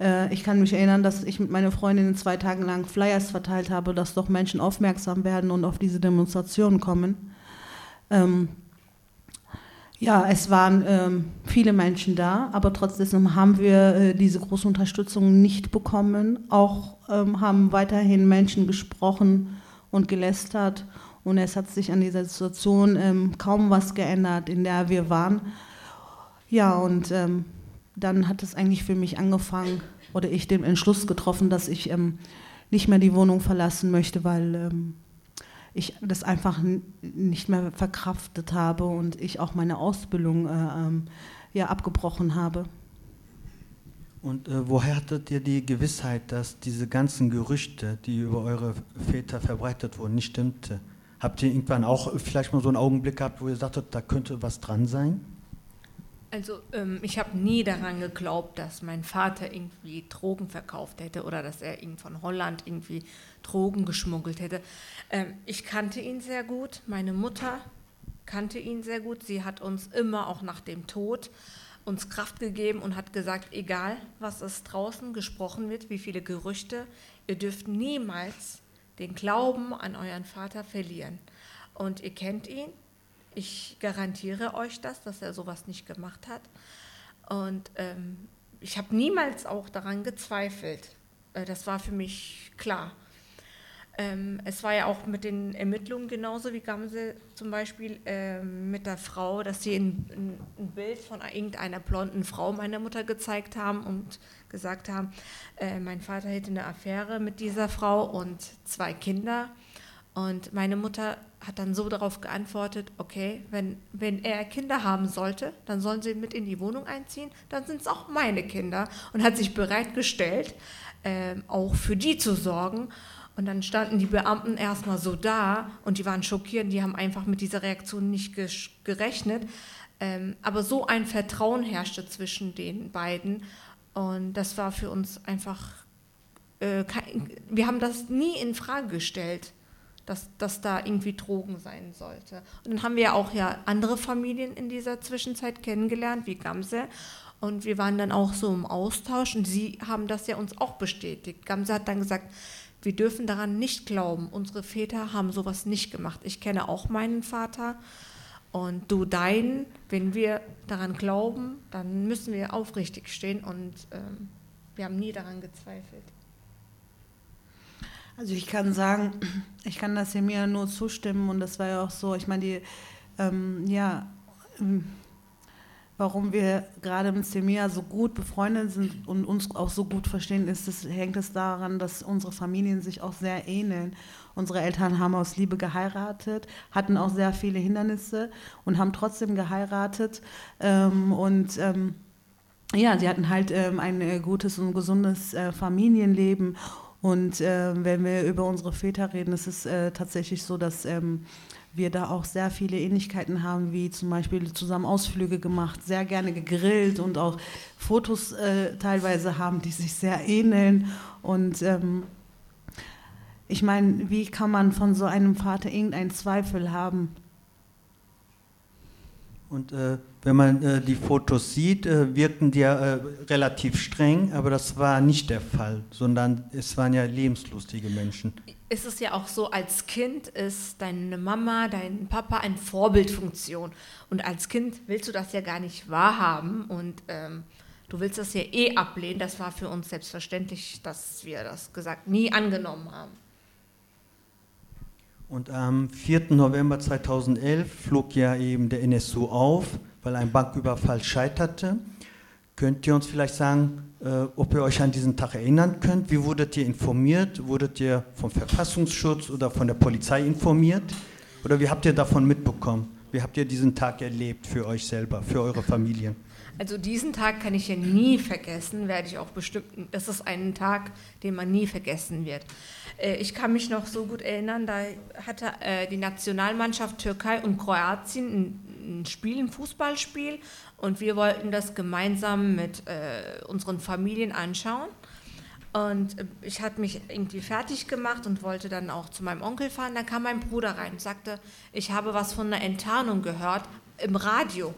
äh, ich kann mich erinnern, dass ich mit meiner Freundin zwei Tage lang Flyers verteilt habe, dass doch Menschen aufmerksam werden und auf diese Demonstrationen kommen. Ähm, ja, es waren ähm, viele Menschen da, aber trotzdem haben wir äh, diese große Unterstützung nicht bekommen. Auch ähm, haben weiterhin Menschen gesprochen und gelästert und es hat sich an dieser Situation ähm, kaum was geändert, in der wir waren. Ja, und ähm, dann hat es eigentlich für mich angefangen oder ich den Entschluss getroffen, dass ich ähm, nicht mehr die Wohnung verlassen möchte, weil ähm, ich das einfach nicht mehr verkraftet habe und ich auch meine Ausbildung äh, ähm, ja, abgebrochen habe. Und äh, woher hattet ihr die Gewissheit, dass diese ganzen Gerüchte, die über eure Väter verbreitet wurden, nicht stimmte? Habt ihr irgendwann auch vielleicht mal so einen Augenblick gehabt, wo ihr sagtet, da könnte was dran sein? Also ähm, ich habe nie daran geglaubt, dass mein Vater irgendwie Drogen verkauft hätte oder dass er ihn von Holland irgendwie Drogen geschmuggelt hätte. Ähm, ich kannte ihn sehr gut, meine Mutter kannte ihn sehr gut. Sie hat uns immer auch nach dem Tod uns Kraft gegeben und hat gesagt, egal was es draußen gesprochen wird, wie viele Gerüchte, ihr dürft niemals den Glauben an euren Vater verlieren. Und ihr kennt ihn, ich garantiere euch das, dass er sowas nicht gemacht hat. Und ähm, ich habe niemals auch daran gezweifelt. Äh, das war für mich klar. Ähm, es war ja auch mit den Ermittlungen genauso wie Gamse zum Beispiel äh, mit der Frau, dass sie ein, ein, ein, Bild von irgendeiner blonden Frau meiner Mutter gezeigt haben und gesagt haben, äh, mein Vater hätte eine Affäre mit dieser Frau und zwei Kinder. Und meine Mutter hat dann so darauf geantwortet, okay, wenn, wenn er Kinder haben sollte, dann sollen sie mit in die Wohnung einziehen, dann sind es auch meine Kinder und hat sich bereitgestellt, äh, auch für die zu sorgen. Und dann standen die Beamten erstmal so da und die waren schockiert, die haben einfach mit dieser Reaktion nicht gerechnet. Ähm, aber so ein Vertrauen herrschte zwischen den beiden und das war für uns einfach, äh, kein, wir haben das nie in Frage gestellt, dass, dass da irgendwie Drogen sein sollte. Und dann haben wir auch ja andere Familien in dieser Zwischenzeit kennengelernt, wie Gamse. Und wir waren dann auch so im Austausch und sie haben das ja uns auch bestätigt. Gamse hat dann gesagt, wir dürfen daran nicht glauben. Unsere Väter haben sowas nicht gemacht. Ich kenne auch meinen Vater und du deinen. Wenn wir daran glauben, dann müssen wir aufrichtig stehen und ähm, wir haben nie daran gezweifelt. Also ich kann sagen, ich kann das hier mir nur zustimmen und das war ja auch so. Ich meine, die, ähm, ja, ähm, warum wir gerade mit Semia so gut befreundet sind und uns auch so gut verstehen, ist, das, hängt es daran, dass unsere Familien sich auch sehr ähneln. Unsere Eltern haben aus Liebe geheiratet, hatten auch sehr viele Hindernisse und haben trotzdem geheiratet. Ähm, und ähm, ja, sie hatten halt ähm, ein äh, gutes und gesundes äh, Familienleben. Und äh, wenn wir über unsere Väter reden, ist es äh, tatsächlich so, dass ähm, wir da auch sehr viele Ähnlichkeiten haben, wie zum Beispiel zusammen Ausflüge gemacht, sehr gerne gegrillt und auch Fotos äh, teilweise haben, die sich sehr ähneln. Und ähm, ich meine, wie kann man von so einem Vater irgendeinen Zweifel haben? Und äh, wenn man äh, die Fotos sieht, äh, wirkten die ja äh, relativ streng, aber das war nicht der Fall, sondern es waren ja lebenslustige Menschen. Es ist ja auch so, als Kind ist deine Mama, dein Papa eine Vorbildfunktion. Und als Kind willst du das ja gar nicht wahrhaben und ähm, du willst das ja eh ablehnen. Das war für uns selbstverständlich, dass wir das gesagt nie angenommen haben. Und am 4. November 2011 flog ja eben der NSU auf, weil ein Banküberfall scheiterte. Könnt ihr uns vielleicht sagen, äh, ob ihr euch an diesen Tag erinnern könnt? Wie wurdet ihr informiert? Wurdet ihr vom Verfassungsschutz oder von der Polizei informiert? Oder wie habt ihr davon mitbekommen? Wie habt ihr diesen Tag erlebt für euch selber, für eure Familien? Also diesen Tag kann ich ja nie vergessen, werde ich auch bestimmt, das ist ein Tag, den man nie vergessen wird. Äh, ich kann mich noch so gut erinnern, da hatte äh, die Nationalmannschaft Türkei und Kroatien ein Spiel, ein Fußballspiel und wir wollten das gemeinsam mit äh, unseren Familien anschauen. Und ich hatte mich irgendwie fertig gemacht und wollte dann auch zu meinem Onkel fahren. Da kam mein Bruder rein und sagte, ich habe was von einer Enttarnung gehört im Radio.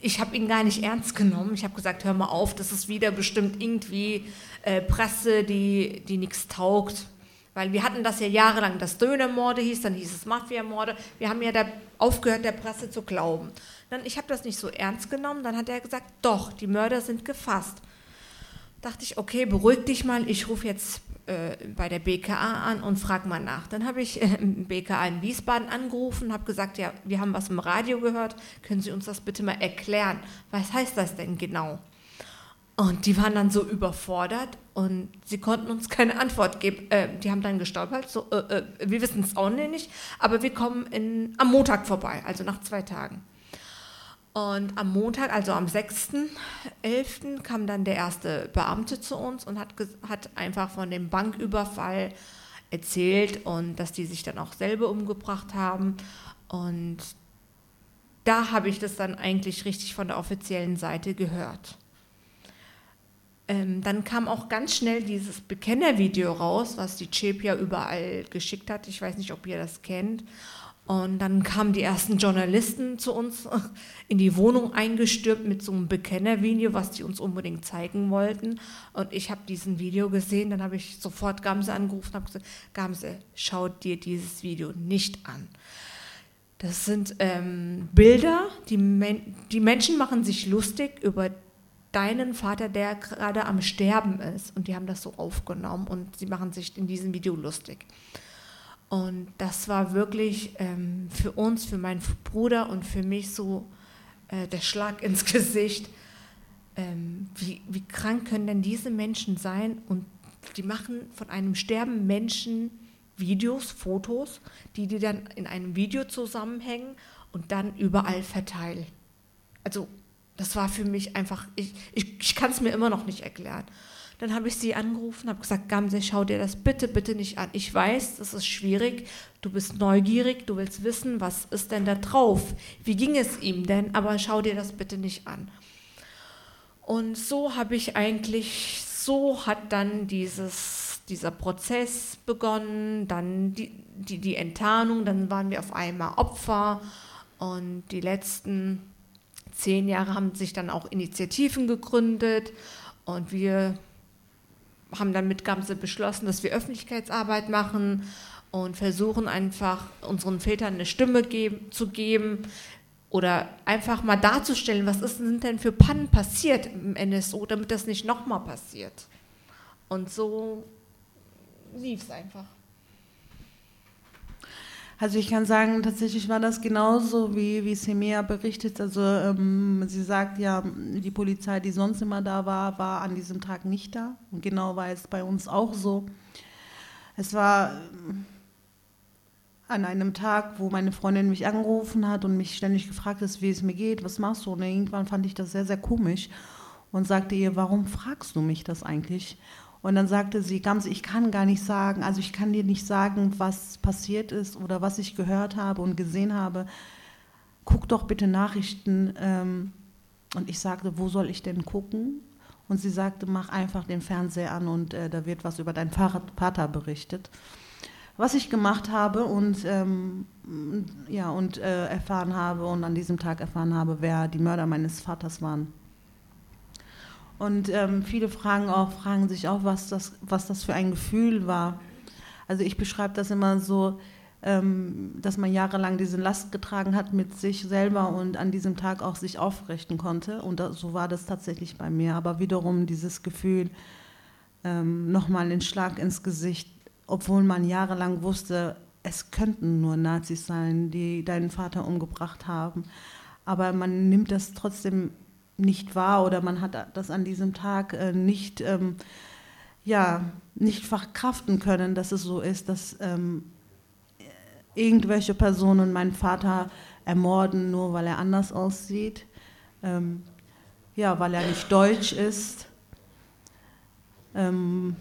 Ich habe ihn gar nicht ernst genommen. Ich habe gesagt, hör mal auf, das ist wieder bestimmt irgendwie äh, Presse, die, die nichts taugt. Weil wir hatten das ja jahrelang, dass Dönermorde hieß, dann hieß es Mafiamorde. Wir haben ja da aufgehört, der Presse zu glauben. Dann, ich habe das nicht so ernst genommen. Dann hat er gesagt, doch, die Mörder sind gefasst. Dachte ich, okay, beruhig dich mal. Ich rufe jetzt äh, bei der BKA an und frage mal nach. Dann habe ich äh, BKA in Wiesbaden angerufen, habe gesagt, ja, wir haben was im Radio gehört. Können Sie uns das bitte mal erklären? Was heißt das denn genau? Und die waren dann so überfordert und sie konnten uns keine Antwort geben. Äh, die haben dann gestolpert, so, äh, äh, wir wissen es auch nicht, aber wir kommen in, am Montag vorbei, also nach zwei Tagen. Und am Montag, also am 6.11., kam dann der erste Beamte zu uns und hat, hat einfach von dem Banküberfall erzählt und dass die sich dann auch selber umgebracht haben. Und da habe ich das dann eigentlich richtig von der offiziellen Seite gehört. Ähm, dann kam auch ganz schnell dieses Bekennervideo raus, was die CHEP überall geschickt hat. Ich weiß nicht, ob ihr das kennt. Und dann kamen die ersten Journalisten zu uns in die Wohnung eingestürmt mit so einem Bekennervideo, was die uns unbedingt zeigen wollten. Und ich habe diesen Video gesehen, dann habe ich sofort Gamse angerufen und habe gesagt, Gamse, schau dir dieses Video nicht an. Das sind ähm, Bilder, die, Men die Menschen machen sich lustig über deinen Vater, der gerade am Sterben ist. Und die haben das so aufgenommen und sie machen sich in diesem Video lustig. Und das war wirklich ähm, für uns, für meinen Bruder und für mich so äh, der Schlag ins Gesicht. Ähm, wie, wie krank können denn diese Menschen sein? Und die machen von einem sterbenden Menschen Videos, Fotos, die die dann in einem Video zusammenhängen und dann überall verteilen. Also das war für mich einfach, ich, ich, ich kann es mir immer noch nicht erklären. Dann habe ich sie angerufen, habe gesagt, Gamse, schau dir das bitte, bitte nicht an. Ich weiß, das ist schwierig, du bist neugierig, du willst wissen, was ist denn da drauf? Wie ging es ihm denn? Aber schau dir das bitte nicht an. Und so habe ich eigentlich, so hat dann dieses, dieser Prozess begonnen, dann die, die, die Enttarnung, dann waren wir auf einmal Opfer und die letzten zehn Jahre haben sich dann auch Initiativen gegründet und wir haben dann mit Gamse beschlossen, dass wir Öffentlichkeitsarbeit machen und versuchen einfach unseren Vätern eine Stimme geben, zu geben oder einfach mal darzustellen, was ist, sind denn für Pannen passiert im NSO, damit das nicht nochmal passiert. Und so lief es einfach. Also ich kann sagen, tatsächlich war das genauso, wie, wie Semea berichtet. Also ähm, sie sagt ja, die Polizei, die sonst immer da war, war an diesem Tag nicht da. Und genau war es bei uns auch so. Es war ähm, an einem Tag, wo meine Freundin mich angerufen hat und mich ständig gefragt hat, wie es mir geht, was machst du? Und irgendwann fand ich das sehr, sehr komisch und sagte ihr, warum fragst du mich das eigentlich? Und dann sagte sie, Gamse, ich kann gar nicht sagen, also ich kann dir nicht sagen, was passiert ist oder was ich gehört habe und gesehen habe. Guck doch bitte Nachrichten. Ähm, und ich sagte, wo soll ich denn gucken? Und sie sagte, mach einfach den Fernseher an und äh, da wird was über deinen Vater berichtet. Was ich gemacht habe und, ähm, ja, und äh, erfahren habe und an diesem Tag erfahren habe, wer die Mörder meines Vaters waren. Und ähm, viele fragen auch, fragen sich auch, was das, was das für ein Gefühl war. Also ich beschreibe das immer so, ähm, dass man jahrelang diese Last getragen hat mit sich selber und an diesem Tag auch sich aufrichten konnte. Und das, so war das tatsächlich bei mir. Aber wiederum dieses Gefühl, ähm, nochmal den Schlag ins Gesicht, obwohl man jahrelang wusste, es könnten nur Nazis sein, die deinen Vater umgebracht haben. Aber man nimmt das trotzdem nicht wahr oder man hat das an diesem Tag äh, nicht, ähm, ja, nicht verkraften können, dass es so ist, dass ähm, irgendwelche Personen meinen Vater ermorden, nur weil er anders aussieht, ähm, ja, weil er nicht deutsch ist. Ähm,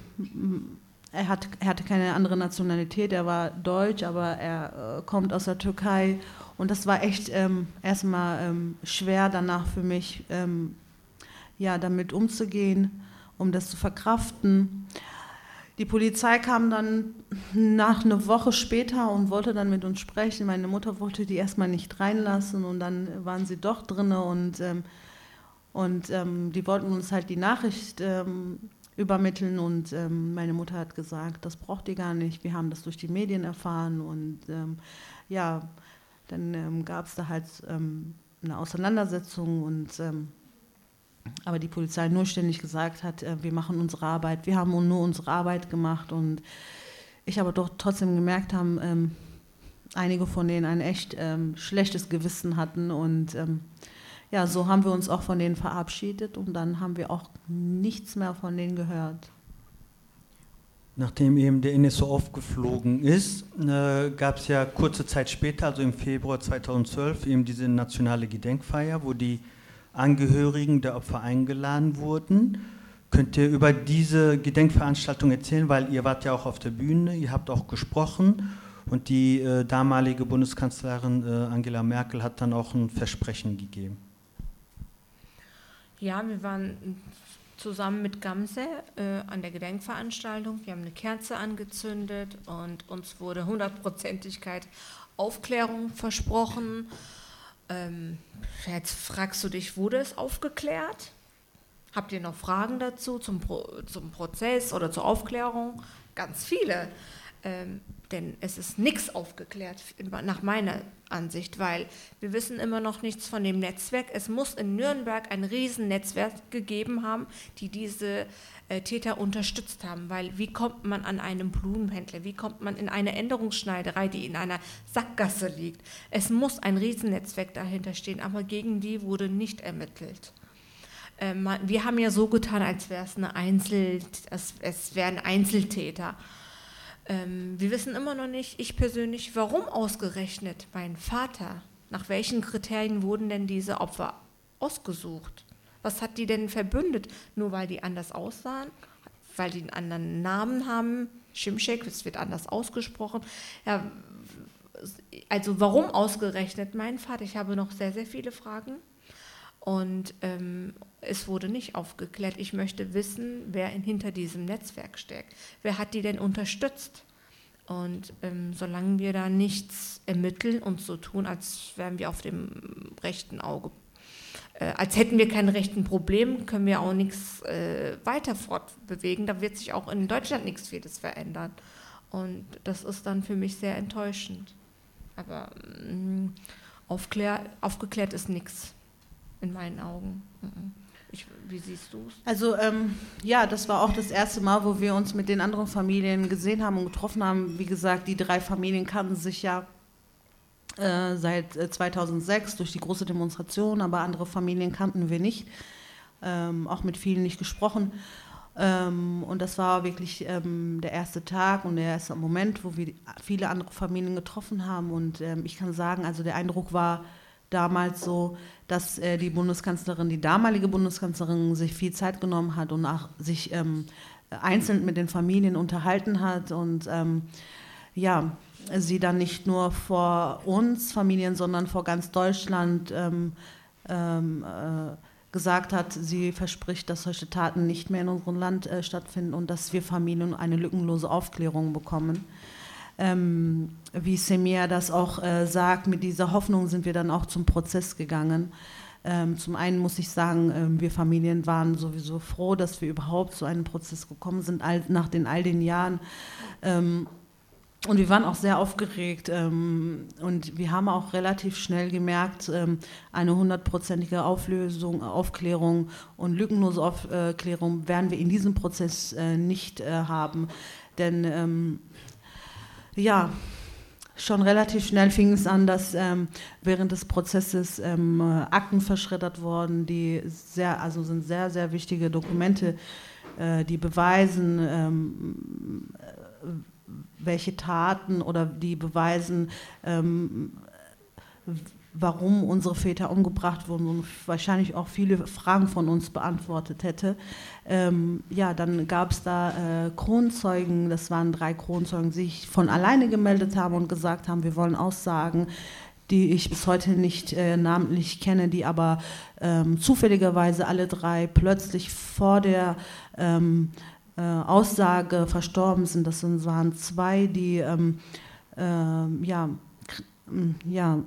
er, hat, er hatte keine andere Nationalität, er war deutsch, aber er äh, kommt aus der Türkei und das war echt ähm, erstmal ähm, schwer danach für mich, ähm, ja, damit umzugehen, um das zu verkraften. Die Polizei kam dann nach einer Woche später und wollte dann mit uns sprechen. Meine Mutter wollte die erstmal nicht reinlassen und dann waren sie doch drin und, ähm, und ähm, die wollten uns halt die Nachricht ähm, übermitteln. Und ähm, meine Mutter hat gesagt, das braucht ihr gar nicht, wir haben das durch die Medien erfahren. Und ähm, ja, dann ähm, gab es da halt ähm, eine Auseinandersetzung. Und ähm, aber die Polizei nur ständig gesagt hat, äh, wir machen unsere Arbeit, wir haben nur unsere Arbeit gemacht. Und ich aber doch trotzdem gemerkt haben, ähm, einige von denen ein echt schlechtes Gewissen hatten. Und ja, so haben wir uns auch von denen verabschiedet und dann haben wir auch nichts mehr von denen gehört. Nachdem eben der NSO aufgeflogen ist, äh, gab es ja kurze Zeit später, also im Februar 2012, eben diese nationale Gedenkfeier, wo die Angehörigen der Opfer eingeladen wurden. Könnt ihr über diese Gedenkveranstaltung erzählen, weil ihr wart ja auch auf der Bühne, ihr habt auch gesprochen und die äh, damalige Bundeskanzlerin äh, Angela Merkel hat dann auch ein Versprechen gegeben. Ja, wir waren zusammen mit Gamse äh, an der Gedenkveranstaltung. Wir haben eine Kerze angezündet und uns wurde Hundertprozentigkeit Aufklärung versprochen. Ähm, jetzt fragst du dich, wurde es aufgeklärt? Habt ihr noch Fragen dazu zum, Pro zum Prozess oder zur Aufklärung? Ganz viele. Ähm, denn es ist nichts aufgeklärt, nach meiner Ansicht, weil wir wissen immer noch nichts von dem Netzwerk. Es muss in Nürnberg ein Riesennetzwerk gegeben haben, die diese äh, Täter unterstützt haben. Weil wie kommt man an einen Blumenhändler? Wie kommt man in eine Änderungsschneiderei, die in einer Sackgasse liegt? Es muss ein Riesennetzwerk dahinter stehen, aber gegen die wurde nicht ermittelt. Ähm, wir haben ja so getan, als wäre es eine Einzel, es wären Einzeltäter. Ähm, wir wissen immer noch nicht, ich persönlich, warum ausgerechnet mein Vater, nach welchen Kriterien wurden denn diese Opfer ausgesucht? Was hat die denn verbündet? Nur weil die anders aussahen? Weil die einen anderen Namen haben? Schimschek, es wird anders ausgesprochen. Ja, also warum ausgerechnet mein Vater? Ich habe noch sehr, sehr viele Fragen. Und ähm, es wurde nicht aufgeklärt. Ich möchte wissen, wer hinter diesem Netzwerk steckt. Wer hat die denn unterstützt? Und ähm, solange wir da nichts ermitteln und so tun, als wären wir auf dem rechten Auge, äh, als hätten wir kein rechten Problem, können wir auch nichts äh, weiter fortbewegen. Da wird sich auch in Deutschland nichts vieles verändern. Und das ist dann für mich sehr enttäuschend. Aber ähm, aufklär, aufgeklärt ist nichts in meinen Augen. Mhm. Ich, wie siehst du es? Also ähm, ja, das war auch das erste Mal, wo wir uns mit den anderen Familien gesehen haben und getroffen haben. Wie gesagt, die drei Familien kannten sich ja äh, seit 2006 äh, durch die große Demonstration, aber andere Familien kannten wir nicht, ähm, auch mit vielen nicht gesprochen. Ähm, und das war wirklich ähm, der erste Tag und der erste Moment, wo wir viele andere Familien getroffen haben. Und ähm, ich kann sagen, also der Eindruck war damals so, dass äh, die Bundeskanzlerin, die damalige Bundeskanzlerin, sich viel Zeit genommen hat und auch sich ähm, einzeln mit den Familien unterhalten hat und ähm, ja, sie dann nicht nur vor uns Familien, sondern vor ganz Deutschland ähm, ähm äh, gesagt hat, sie verspricht, dass solche Taten nicht mehr in unserem Land äh, stattfinden und dass wir Familien eine lückenlose Aufklärung bekommen ähm, wie Semir das auch äh, sagt, mit dieser Hoffnung sind wir dann auch zum Prozess gegangen. Ähm, zum einen muss ich sagen, äh, wir Familien waren sowieso froh, dass wir überhaupt zu einem Prozess gekommen sind, all, nach den all den Jahren. Ähm, und wir waren auch sehr aufgeregt ähm, und wir haben auch relativ schnell gemerkt, ähm, eine hundertprozentige Auflösung, Aufklärung und lückenlose Aufklärung werden wir in diesem Prozess äh, nicht äh, haben. Denn ähm, ja, schon relativ schnell fing es an, dass ähm, während des Prozesses ähm, Akten verschreddert wurden, die sehr, also sind sehr, sehr wichtige Dokumente, äh, die beweisen, ähm, welche Taten oder die beweisen, ähm, warum unsere Väter umgebracht wurden und wahrscheinlich auch viele Fragen von uns beantwortet hätte. Ähm, ja, dann gab es da äh, Kronzeugen, das waren drei Kronzeugen, die sich von alleine gemeldet haben und gesagt haben, wir wollen Aussagen, die ich bis heute nicht äh, namentlich kenne, die aber ähm, zufälligerweise alle drei plötzlich vor der ähm, äh, Aussage verstorben sind. Das waren zwei, die ähm, ähm, ja, ja,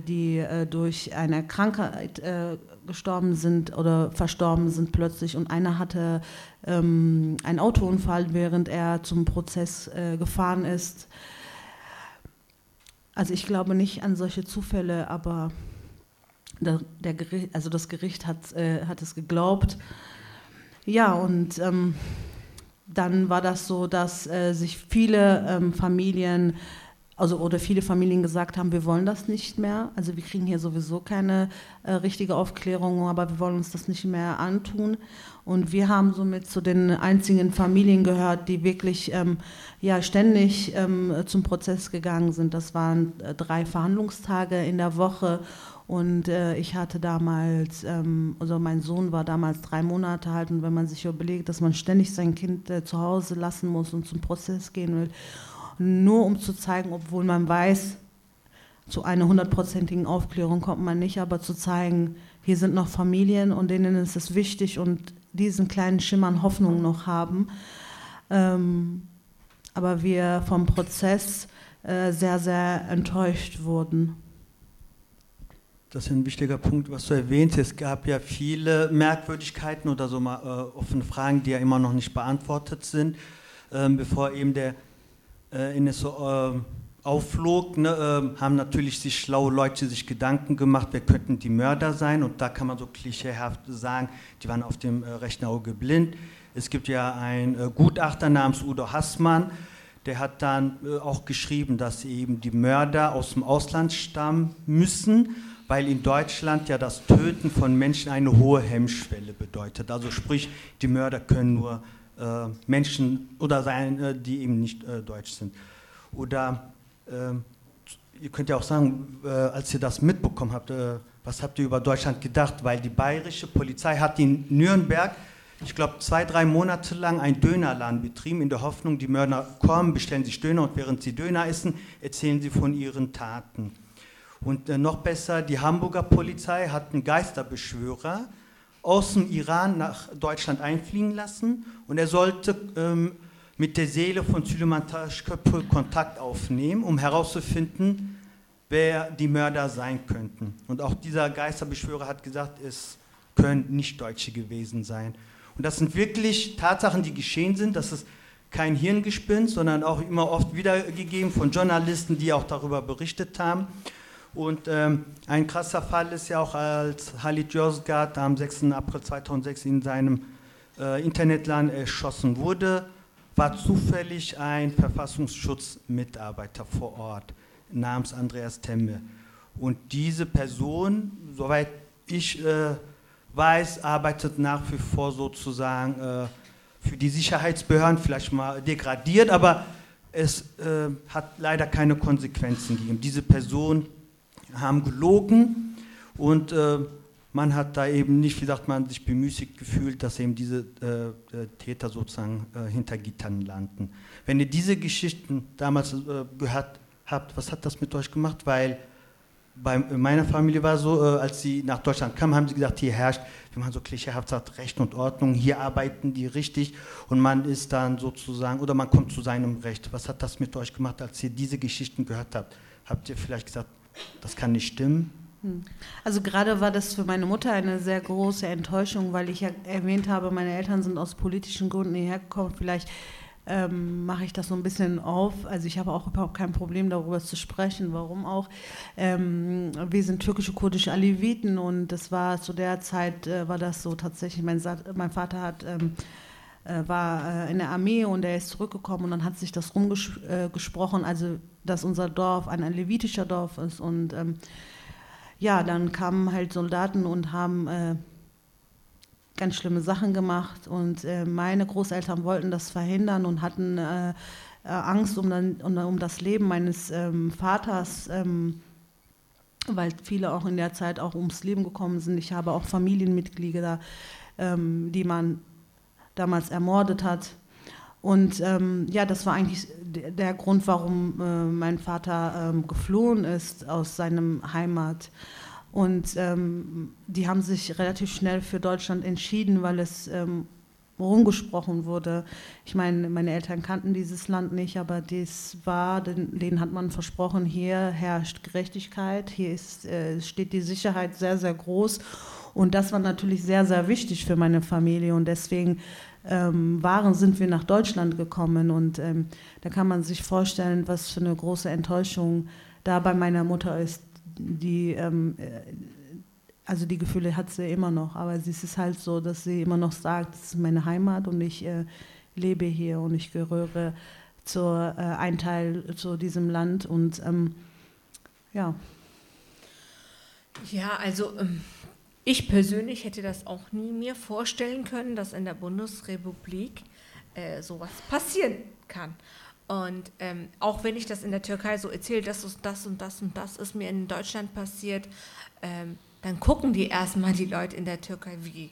die äh, durch eine Krankheit äh, gestorben sind oder verstorben sind plötzlich und einer hatte ähm, einen Autounfall, während er zum Prozess äh, gefahren ist. Also ich glaube nicht an solche Zufälle, aber der, Gericht, also das Gericht hat, äh, hat es geglaubt. Ja, und ähm, dann war das so, dass äh, sich viele ähm, Familien also oder viele Familien gesagt haben, wir wollen das nicht mehr. Also wir kriegen hier sowieso keine äh, richtige Aufklärung, aber wir wollen uns das nicht mehr antun. Und wir haben somit zu den einzigen Familien gehört, die wirklich ähm, ja, ständig ähm, zum Prozess gegangen sind. Das waren äh, drei Verhandlungstage in der Woche. Und äh, ich hatte damals, ähm, also mein Sohn war damals drei Monate alt. Und wenn man sich überlegt, dass man ständig sein Kind äh, zu Hause lassen muss und zum Prozess gehen will, nur um zu zeigen, obwohl man weiß, zu einer hundertprozentigen Aufklärung kommt man nicht, aber zu zeigen, hier sind noch Familien und denen ist es wichtig und diesen kleinen Schimmern Hoffnung noch haben. Ähm, aber wir vom Prozess äh, sehr, sehr enttäuscht wurden. Das ist ein wichtiger Punkt, was du erwähnt hast. Es gab ja viele Merkwürdigkeiten oder so mal äh, offene Fragen, die ja immer noch nicht beantwortet sind, ähm, bevor eben der äh, in so äh, aufflog, ne, äh, haben natürlich sich schlaue Leute sich Gedanken gemacht, wer könnten die Mörder sein und da kann man so klischeehaft sagen, die waren auf dem äh, rechten Auge blind. Es gibt ja einen äh, Gutachter namens Udo Hassmann, der hat dann äh, auch geschrieben, dass eben die Mörder aus dem Ausland stammen müssen, weil in Deutschland ja das Töten von Menschen eine hohe Hemmschwelle bedeutet. Also sprich, die Mörder können nur Menschen oder sein, äh, die eben nicht äh, deutsch sind. Oder ähm, ihr könnt ja auch sagen, als ihr das mitbekommen habt, was habt ihr über Deutschland gedacht? Weil die bayerische Polizei hat in Nürnberg, ich glaube, zwei, drei Monate lang einen Dönerladen betrieben, in der Hoffnung, die Mörder kommen, bestellen sich Döner und während sie Döner essen, erzählen sie von ihren Taten. Und noch besser, die Hamburger Polizei hat einen Geisterbeschwörer, aus dem Iran nach Deutschland einfliegen lassen und er sollte ähm, mit der Seele von Süleyman Taschköpfe Kontakt aufnehmen, um herauszufinden, wer die Mörder sein könnten. Und auch dieser Geisterbeschwörer hat gesagt, es können nicht Deutsche gewesen sein. Und das sind wirklich Tatsachen, die geschehen sind. Das ist kein Hirngespinst, sondern auch immer oft wiedergegeben von Journalisten, die auch darüber berichtet haben. Und ähm, ein krasser Fall ist ja auch, als Halit Yozgat am 6. April 2006 in seinem äh, Internetladen erschossen wurde, war zufällig ein Verfassungsschutzmitarbeiter vor Ort namens Andreas Temme. Und diese Person, soweit ich äh, weiß, arbeitet nach wie vor sozusagen äh, für die Sicherheitsbehörden, vielleicht mal degradiert, aber es äh, hat leider keine Konsequenzen gegeben. Diese Person haben gelogen und äh, man hat da eben nicht, wie sagt man, sich bemüßigt gefühlt, dass eben diese äh, äh, Täter sozusagen äh, hinter Gittern landen. Wenn ihr diese Geschichten damals äh, gehört habt, was hat das mit euch gemacht? Weil bei meiner Familie war so, äh, als sie nach Deutschland kamen, haben sie gesagt, hier herrscht, wie man so klischeehaft sagt, Recht und Ordnung, hier arbeiten die richtig und man ist dann sozusagen, oder man kommt zu seinem Recht. Was hat das mit euch gemacht, als ihr diese Geschichten gehört habt? Habt ihr vielleicht gesagt, das kann nicht stimmen. Hm. Also gerade war das für meine Mutter eine sehr große Enttäuschung, weil ich ja erwähnt habe, meine Eltern sind aus politischen Gründen hierher gekommen. Vielleicht ähm, mache ich das so ein bisschen auf. Also ich habe auch überhaupt kein Problem darüber zu sprechen. Warum auch? Ähm, wir sind türkische, kurdische Aleviten und das war zu der Zeit äh, war das so tatsächlich. Mein, mein Vater hat ähm, äh, war äh, in der Armee und er ist zurückgekommen und dann hat sich das rumgesprochen, äh, also dass unser Dorf ein levitischer Dorf ist und ähm, ja, dann kamen halt Soldaten und haben äh, ganz schlimme Sachen gemacht und äh, meine Großeltern wollten das verhindern und hatten äh, Angst um, dann, um, um, das Leben meines ähm, Vaters, ähm, weil viele auch in der Zeit auch ums Leben gekommen sind. Ich habe auch Familienmitglieder, ähm, die man damals ermordet hat. Und ähm, ja, das war eigentlich der Grund, warum äh, mein Vater ähm, geflohen ist aus seinem Heimat. Und ähm, die haben sich relativ schnell für Deutschland entschieden, weil es ähm, rumgesprochen wurde. Ich meine, meine Eltern kannten dieses Land nicht, aber dies war, denen hat man versprochen, hier herrscht Gerechtigkeit, hier ist, äh, steht die Sicherheit sehr, sehr groß. Und das war natürlich sehr, sehr wichtig für meine Familie. Und deswegen ähm, waren, sind wir nach Deutschland gekommen. Und ähm, da kann man sich vorstellen, was für eine große Enttäuschung da bei meiner Mutter ist. Die, ähm, äh, also die Gefühle hat sie immer noch, aber es ist halt so, dass sie immer noch sagt, es ist meine Heimat und ich äh, lebe hier und ich gehöre zur äh, ein Teil zu diesem Land und ähm, ja. Ja, also ähm, ich persönlich hätte das auch nie mir vorstellen können, dass in der Bundesrepublik äh, sowas passieren kann. Und ähm, auch wenn ich das in der Türkei so erzähle, dass das und das und das ist mir in Deutschland passiert, ähm, dann gucken die erstmal die Leute in der Türkei wie.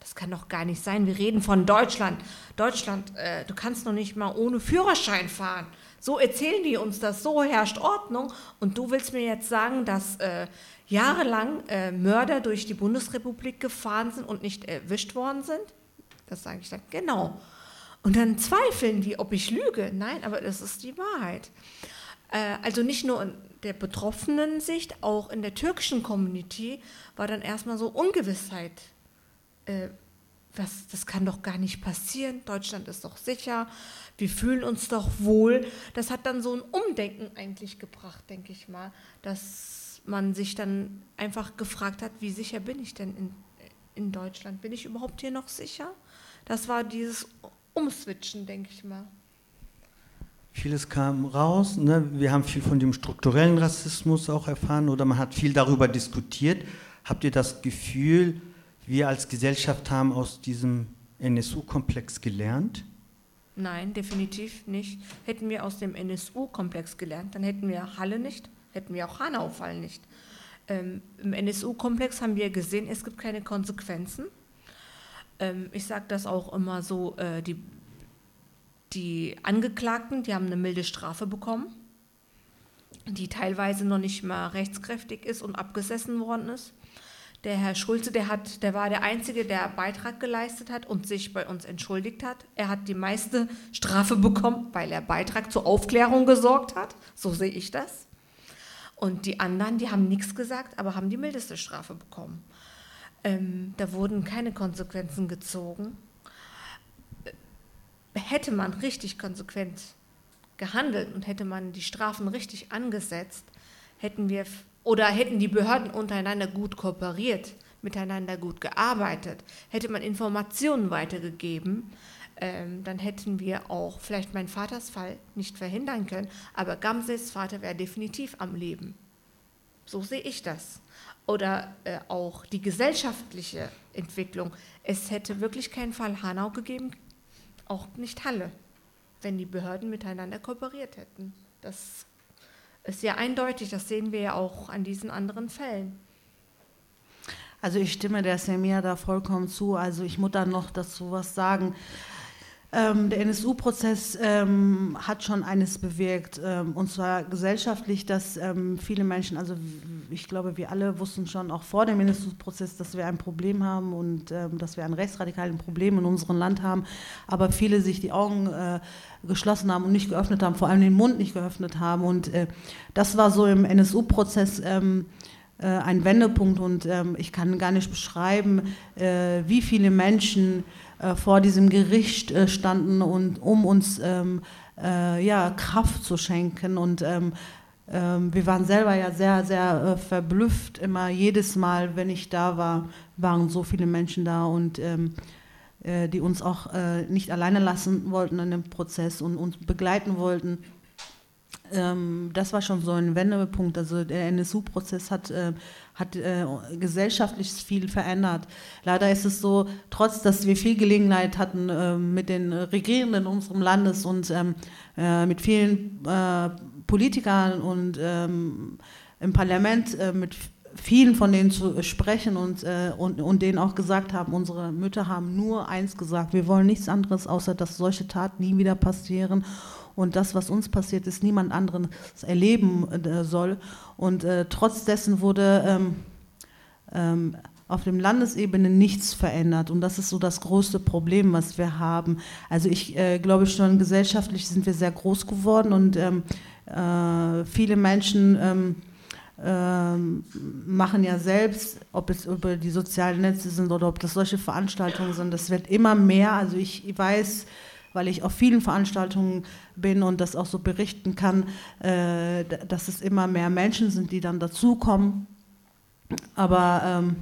Das kann doch gar nicht sein. Wir reden von Deutschland. Deutschland, äh, du kannst noch nicht mal ohne Führerschein fahren. So erzählen die uns das, so herrscht Ordnung. Und du willst mir jetzt sagen, dass äh, jahrelang äh, Mörder durch die Bundesrepublik gefahren sind und nicht erwischt worden sind? Das sage ich dann, genau. Und dann zweifeln die, ob ich lüge. Nein, aber das ist die Wahrheit. Äh, also nicht nur in der betroffenen Sicht, auch in der türkischen Community war dann erstmal so Ungewissheit. Äh, was, das kann doch gar nicht passieren. Deutschland ist doch sicher. Wir fühlen uns doch wohl. Das hat dann so ein Umdenken eigentlich gebracht, denke ich mal, dass man sich dann einfach gefragt hat, wie sicher bin ich denn in, in Deutschland? Bin ich überhaupt hier noch sicher? Das war dieses Umswitchen, denke ich mal. Vieles kam raus. Ne? Wir haben viel von dem strukturellen Rassismus auch erfahren oder man hat viel darüber diskutiert. Habt ihr das Gefühl, wir als Gesellschaft haben aus diesem NSU-Komplex gelernt? Nein, definitiv nicht. Hätten wir aus dem NSU-Komplex gelernt, dann hätten wir Halle nicht, hätten wir auch Hanau-Fall nicht. Ähm, Im NSU-Komplex haben wir gesehen, es gibt keine Konsequenzen. Ähm, ich sage das auch immer so, äh, die, die Angeklagten, die haben eine milde Strafe bekommen, die teilweise noch nicht mal rechtskräftig ist und abgesessen worden ist. Der Herr Schulze, der, hat, der war der Einzige, der Beitrag geleistet hat und sich bei uns entschuldigt hat. Er hat die meiste Strafe bekommen, weil er Beitrag zur Aufklärung gesorgt hat. So sehe ich das. Und die anderen, die haben nichts gesagt, aber haben die mildeste Strafe bekommen. Ähm, da wurden keine Konsequenzen gezogen. Hätte man richtig konsequent gehandelt und hätte man die Strafen richtig angesetzt, hätten wir oder hätten die Behörden untereinander gut kooperiert, miteinander gut gearbeitet, hätte man Informationen weitergegeben, ähm, dann hätten wir auch vielleicht meinen Vaters Fall nicht verhindern können, aber Gamses Vater wäre definitiv am Leben. So sehe ich das. Oder äh, auch die gesellschaftliche Entwicklung. Es hätte wirklich keinen Fall Hanau gegeben, auch nicht Halle, wenn die Behörden miteinander kooperiert hätten. Das ist ja eindeutig, das sehen wir ja auch an diesen anderen Fällen. Also ich stimme der Semia da vollkommen zu. Also ich muss da noch dazu was sagen. Ähm, der NSU-Prozess ähm, hat schon eines bewirkt, ähm, und zwar gesellschaftlich, dass ähm, viele Menschen, also ich glaube, wir alle wussten schon auch vor dem NSU-Prozess, dass wir ein Problem haben und ähm, dass wir ein rechtsradikales Problem in unserem Land haben, aber viele sich die Augen äh, geschlossen haben und nicht geöffnet haben, vor allem den Mund nicht geöffnet haben. Und äh, das war so im NSU-Prozess ähm, äh, ein Wendepunkt und ich kann gar nicht beschreiben, äh, wie viele Menschen vor diesem Gericht äh, standen und um uns ähm, äh, ja, Kraft zu schenken. Und ähm, ähm, wir waren selber ja sehr, sehr äh, verblüfft. Immer jedes Mal, wenn ich da war, waren so viele Menschen da und ähm, äh, die uns auch äh, nicht alleine lassen wollten an dem Prozess und uns begleiten wollten ähm, das war schon so ein Wendepunkt. Also der NSU-Prozess hat, äh, hat äh, gesellschaftlich viel verändert. Leider ist es so, trotz dass wir viel Gelegenheit hatten äh, mit den Regierenden unseres Landes und ähm, äh, mit vielen äh, Politikern und ähm, im Parlament äh, mit vielen von denen zu sprechen und, und, und denen auch gesagt haben, unsere Mütter haben nur eins gesagt, wir wollen nichts anderes, außer dass solche Taten nie wieder passieren und das, was uns passiert ist, niemand anderen erleben äh, soll. Und äh, trotz dessen wurde ähm, ähm, auf dem Landesebene nichts verändert. Und das ist so das größte Problem, was wir haben. Also ich äh, glaube schon, gesellschaftlich sind wir sehr groß geworden und ähm, äh, viele Menschen ähm, ähm, machen ja selbst, ob es über die sozialen Netze sind oder ob das solche Veranstaltungen sind, das wird immer mehr. Also ich weiß, weil ich auf vielen Veranstaltungen bin und das auch so berichten kann, äh, dass es immer mehr Menschen sind, die dann dazukommen. Aber ähm,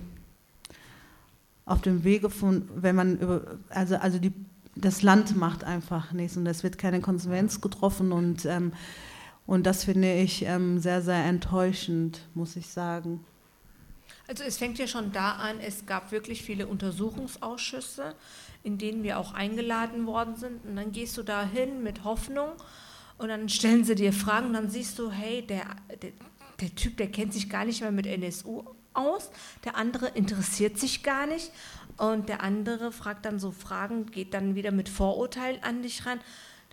auf dem Wege von, wenn man über, also, also die das Land macht einfach nichts und es wird keine Konsequenz getroffen und, ähm, und das finde ich ähm, sehr, sehr enttäuschend, muss ich sagen. Also es fängt ja schon da an, es gab wirklich viele Untersuchungsausschüsse, in denen wir auch eingeladen worden sind. Und dann gehst du da hin mit Hoffnung und dann stellen sie dir Fragen. Und dann siehst du, hey, der, der, der Typ, der kennt sich gar nicht mehr mit NSU aus, der andere interessiert sich gar nicht. Und der andere fragt dann so Fragen, geht dann wieder mit Vorurteilen an dich ran,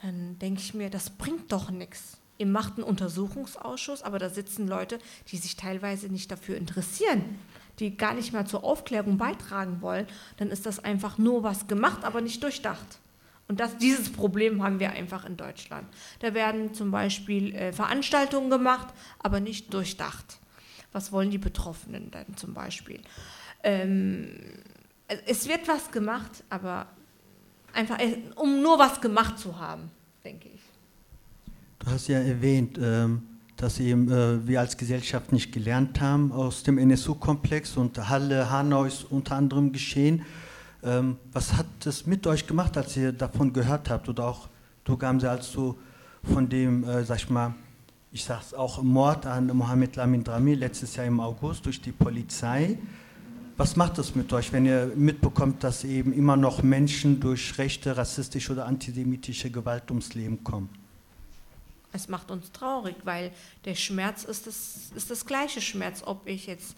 dann denke ich mir, das bringt doch nichts. Ihr macht einen Untersuchungsausschuss, aber da sitzen Leute, die sich teilweise nicht dafür interessieren, die gar nicht mal zur Aufklärung beitragen wollen. Dann ist das einfach nur was gemacht, aber nicht durchdacht. Und das, dieses Problem haben wir einfach in Deutschland. Da werden zum Beispiel äh, Veranstaltungen gemacht, aber nicht durchdacht. Was wollen die Betroffenen dann zum Beispiel? Ähm, es wird was gemacht, aber einfach, äh, um nur was gemacht zu haben, denke ich. Du hast ja erwähnt, ähm, dass eben äh, wir als Gesellschaft nicht gelernt haben aus dem NSU-Komplex und Halle, Hanau ist unter anderem geschehen. Ähm, was hat es mit euch gemacht, als ihr davon gehört habt? Oder auch du, Gamse, als du von dem, äh, sag ich mal, ich sage es auch, Mord an Mohamed Lamin Drami letztes Jahr im August durch die Polizei. Was macht das mit euch, wenn ihr mitbekommt, dass eben immer noch Menschen durch rechte, rassistische oder antisemitische Gewalt ums Leben kommen? Es macht uns traurig, weil der Schmerz ist das, ist das gleiche Schmerz, ob ich jetzt,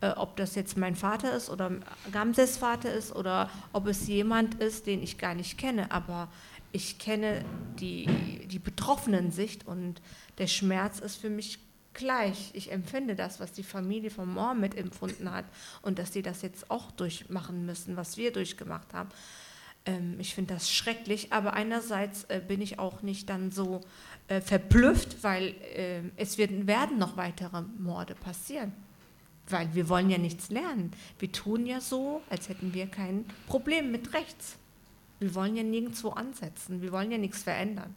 äh, ob das jetzt mein Vater ist oder Gamses Vater ist oder ob es jemand ist, den ich gar nicht kenne. Aber ich kenne die, die betroffenen Sicht und der Schmerz ist für mich gleich. Ich empfinde das, was die Familie von Mohammed empfunden hat und dass sie das jetzt auch durchmachen müssen, was wir durchgemacht haben. Ähm, ich finde das schrecklich, aber einerseits äh, bin ich auch nicht dann so äh, verblüfft, weil äh, es wird, werden noch weitere Morde passieren. Weil wir wollen ja nichts lernen. Wir tun ja so, als hätten wir kein Problem mit rechts. Wir wollen ja nirgendwo ansetzen. Wir wollen ja nichts verändern.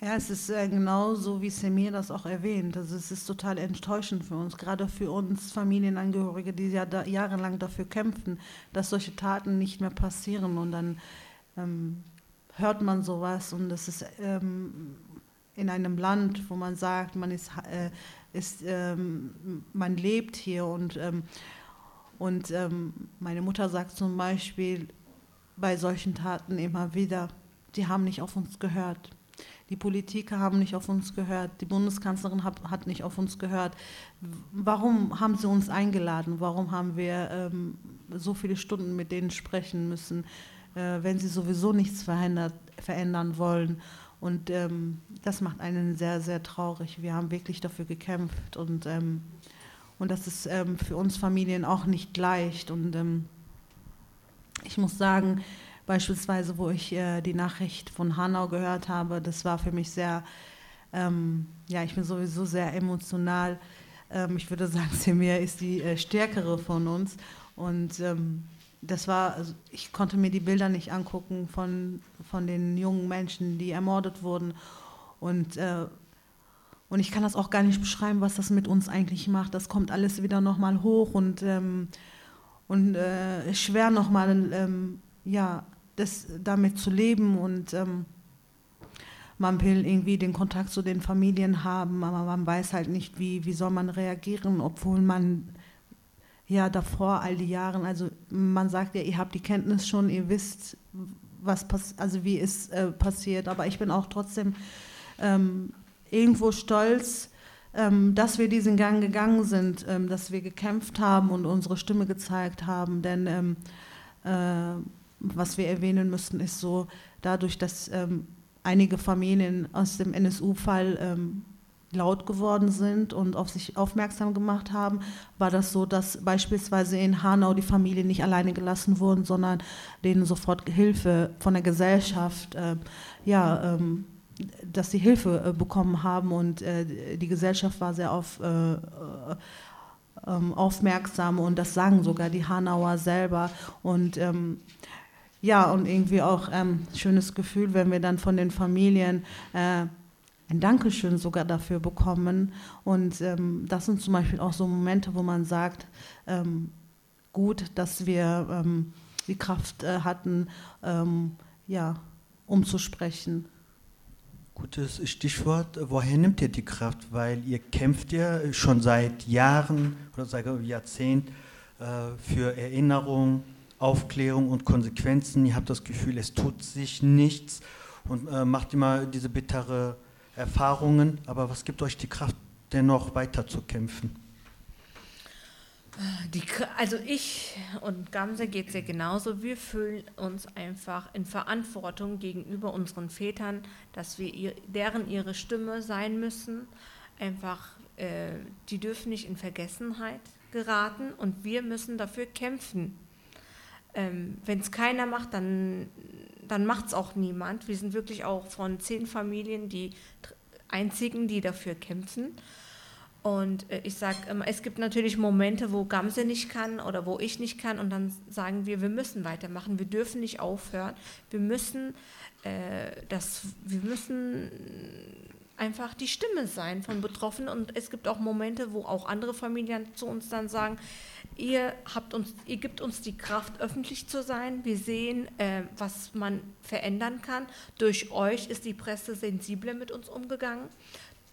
Ja, es ist äh, genau so, wie Semir das auch erwähnt. Also es ist total enttäuschend für uns, gerade für uns Familienangehörige, die ja da jahrelang dafür kämpfen, dass solche Taten nicht mehr passieren. Und dann ähm, hört man sowas und das ist ähm, in einem Land, wo man sagt, man ist, äh, ist ähm, man lebt hier und ähm, und ähm, meine Mutter sagt zum Beispiel bei solchen Taten immer wieder, die haben nicht auf uns gehört die Politiker haben nicht auf uns gehört, die Bundeskanzlerin hat, hat nicht auf uns gehört. Warum haben sie uns eingeladen? Warum haben wir ähm, so viele Stunden mit denen sprechen müssen, äh, wenn sie sowieso nichts verändern wollen? Und ähm, das macht einen sehr, sehr traurig. Wir haben wirklich dafür gekämpft und, ähm, und das ist ähm, für uns Familien auch nicht leicht. Und ähm, ich muss sagen, Beispielsweise, wo ich äh, die Nachricht von Hanau gehört habe, das war für mich sehr, ähm, ja, ich bin sowieso sehr emotional. Ähm, ich würde sagen, Semir ist die äh, stärkere von uns. Und ähm, das war, also ich konnte mir die Bilder nicht angucken von, von den jungen Menschen, die ermordet wurden. Und, äh, und ich kann das auch gar nicht beschreiben, was das mit uns eigentlich macht. Das kommt alles wieder nochmal hoch und, ähm, und äh, schwer nochmal, ähm, ja, das, damit zu leben und ähm, man will irgendwie den Kontakt zu den Familien haben, aber man weiß halt nicht, wie, wie soll man reagieren, obwohl man ja davor all die Jahre, also man sagt ja, ihr habt die Kenntnis schon, ihr wisst, was also wie es äh, passiert, aber ich bin auch trotzdem ähm, irgendwo stolz, ähm, dass wir diesen Gang gegangen sind, ähm, dass wir gekämpft haben und unsere Stimme gezeigt haben, denn ähm, äh, was wir erwähnen müssten, ist so, dadurch, dass ähm, einige Familien aus dem NSU-Fall ähm, laut geworden sind und auf sich aufmerksam gemacht haben, war das so, dass beispielsweise in Hanau die Familien nicht alleine gelassen wurden, sondern denen sofort Hilfe von der Gesellschaft, äh, ja, ähm, dass sie Hilfe äh, bekommen haben und äh, die Gesellschaft war sehr auf, äh, äh, ähm, aufmerksam und das sagen sogar die Hanauer selber und ähm, ja, und irgendwie auch ein ähm, schönes Gefühl, wenn wir dann von den Familien äh, ein Dankeschön sogar dafür bekommen. Und ähm, das sind zum Beispiel auch so Momente, wo man sagt, ähm, gut, dass wir ähm, die Kraft äh, hatten, ähm, ja, umzusprechen. Gutes Stichwort. Woher nimmt ihr die Kraft? Weil ihr kämpft ja schon seit Jahren oder seit Jahrzehnten äh, für Erinnerung, Aufklärung und Konsequenzen. Ihr habt das Gefühl, es tut sich nichts und äh, macht immer diese bittere Erfahrungen. Aber was gibt euch die Kraft, dennoch weiter zu kämpfen? Die, also ich und Gamse geht es ja genauso. Wir fühlen uns einfach in Verantwortung gegenüber unseren Vätern, dass wir ihr, deren ihre Stimme sein müssen. Einfach, äh, die dürfen nicht in Vergessenheit geraten und wir müssen dafür kämpfen. Ähm, Wenn es keiner macht, dann, dann macht es auch niemand. Wir sind wirklich auch von zehn Familien die einzigen, die dafür kämpfen. Und äh, ich sage immer, es gibt natürlich Momente, wo Gamse nicht kann oder wo ich nicht kann und dann sagen wir, wir müssen weitermachen, wir dürfen nicht aufhören, wir müssen, äh, das, wir müssen einfach die Stimme sein von Betroffenen und es gibt auch Momente, wo auch andere Familien zu uns dann sagen, ihr habt uns, ihr gibt uns die Kraft, öffentlich zu sein. Wir sehen, äh, was man verändern kann. Durch euch ist die Presse sensibler mit uns umgegangen.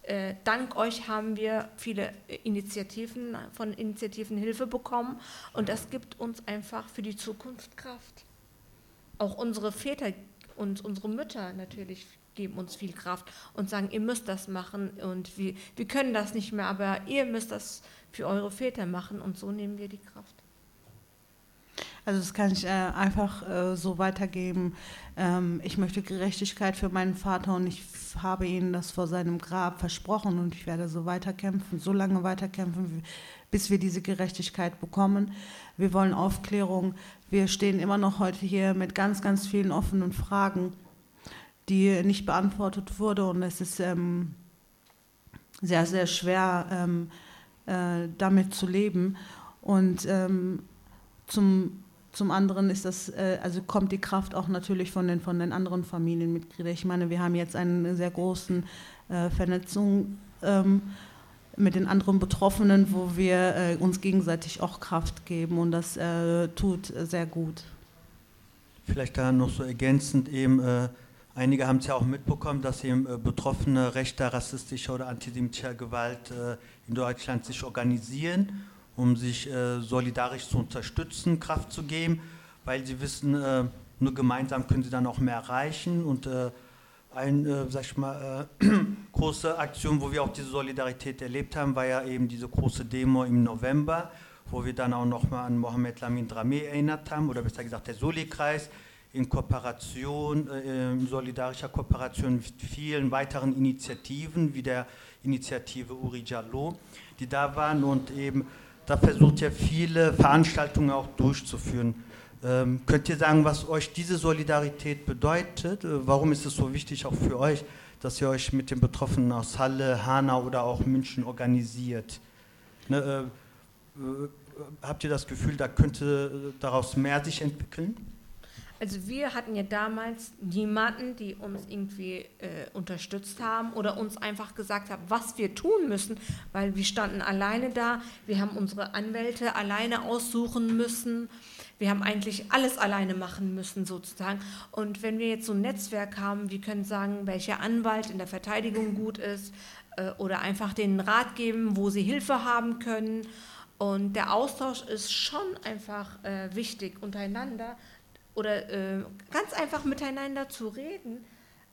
Äh, dank euch haben wir viele Initiativen, von Initiativen Hilfe bekommen und das gibt uns einfach für die Zukunft Kraft. Auch unsere Väter und unsere Mütter natürlich geben uns viel Kraft und sagen, ihr müsst das machen und wir, wir können das nicht mehr, aber ihr müsst das für eure Väter machen und so nehmen wir die Kraft. Also das kann ich äh, einfach äh, so weitergeben. Ähm, ich möchte Gerechtigkeit für meinen Vater und ich habe ihm das vor seinem Grab versprochen und ich werde so weiterkämpfen, so lange weiterkämpfen, bis wir diese Gerechtigkeit bekommen. Wir wollen Aufklärung. Wir stehen immer noch heute hier mit ganz, ganz vielen offenen Fragen, die nicht beantwortet wurden und es ist ähm, sehr, sehr schwer, ähm, äh, damit zu leben. Und ähm, zum zum anderen ist das, äh, also kommt die Kraft auch natürlich von den, von den anderen Familienmitgliedern. Ich meine, wir haben jetzt eine sehr große äh, Vernetzung ähm, mit den anderen Betroffenen, wo wir äh, uns gegenseitig auch Kraft geben und das äh, tut sehr gut. Vielleicht da noch so ergänzend eben, äh, einige haben es ja auch mitbekommen, dass eben äh, Betroffene rechter, rassistischer oder antisemitischer Gewalt in Deutschland sich organisieren um sich äh, solidarisch zu unterstützen, Kraft zu geben, weil sie wissen, äh, nur gemeinsam können sie dann auch mehr erreichen. Und äh, eine, sag ich mal, äh, große Aktion, wo wir auch diese Solidarität erlebt haben, war ja eben diese große Demo im November, wo wir dann auch nochmal an Mohamed Lamin Drameh erinnert haben, oder besser gesagt der Soli-Kreis, in Kooperation, äh, in solidarischer Kooperation mit vielen weiteren Initiativen, wie der Initiative Uri Jallo, die da waren und eben da versucht ja viele Veranstaltungen auch durchzuführen. Ähm, könnt ihr sagen, was euch diese Solidarität bedeutet? Äh, warum ist es so wichtig auch für euch, dass ihr euch mit den Betroffenen aus Halle, Hanau oder auch München organisiert? Ne, äh, äh, habt ihr das Gefühl, da könnte daraus mehr sich entwickeln? Also wir hatten ja damals niemanden, die uns irgendwie äh, unterstützt haben oder uns einfach gesagt haben, was wir tun müssen, weil wir standen alleine da, wir haben unsere Anwälte alleine aussuchen müssen, wir haben eigentlich alles alleine machen müssen sozusagen. Und wenn wir jetzt so ein Netzwerk haben, wir können sagen, welcher Anwalt in der Verteidigung gut ist äh, oder einfach den Rat geben, wo sie Hilfe haben können. Und der Austausch ist schon einfach äh, wichtig untereinander oder äh, ganz einfach miteinander zu reden,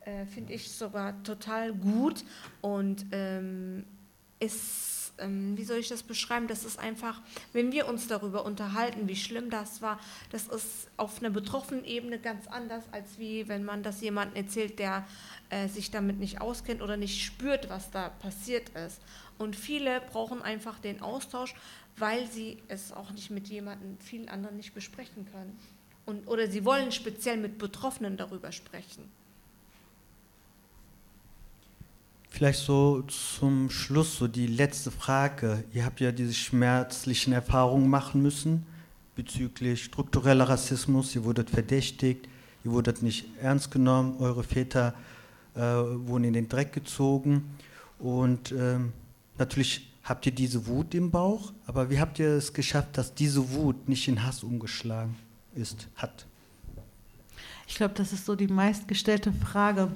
äh, finde ich sogar total gut und ähm, ist, ähm, wie soll ich das beschreiben, das ist einfach, wenn wir uns darüber unterhalten, wie schlimm das war, das ist auf einer betroffenen Ebene ganz anders, als wie wenn man das jemandem erzählt, der äh, sich damit nicht auskennt oder nicht spürt, was da passiert ist. Und viele brauchen einfach den Austausch, weil sie es auch nicht mit jemandem, vielen anderen nicht besprechen können. Und, oder sie wollen speziell mit Betroffenen darüber sprechen. Vielleicht so zum Schluss, so die letzte Frage. Ihr habt ja diese schmerzlichen Erfahrungen machen müssen bezüglich struktureller Rassismus. Ihr wurdet verdächtigt, ihr wurdet nicht ernst genommen, eure Väter äh, wurden in den Dreck gezogen. Und ähm, natürlich habt ihr diese Wut im Bauch, aber wie habt ihr es geschafft, dass diese Wut nicht in Hass umgeschlagen ist, hat? Ich glaube, das ist so die meistgestellte Frage.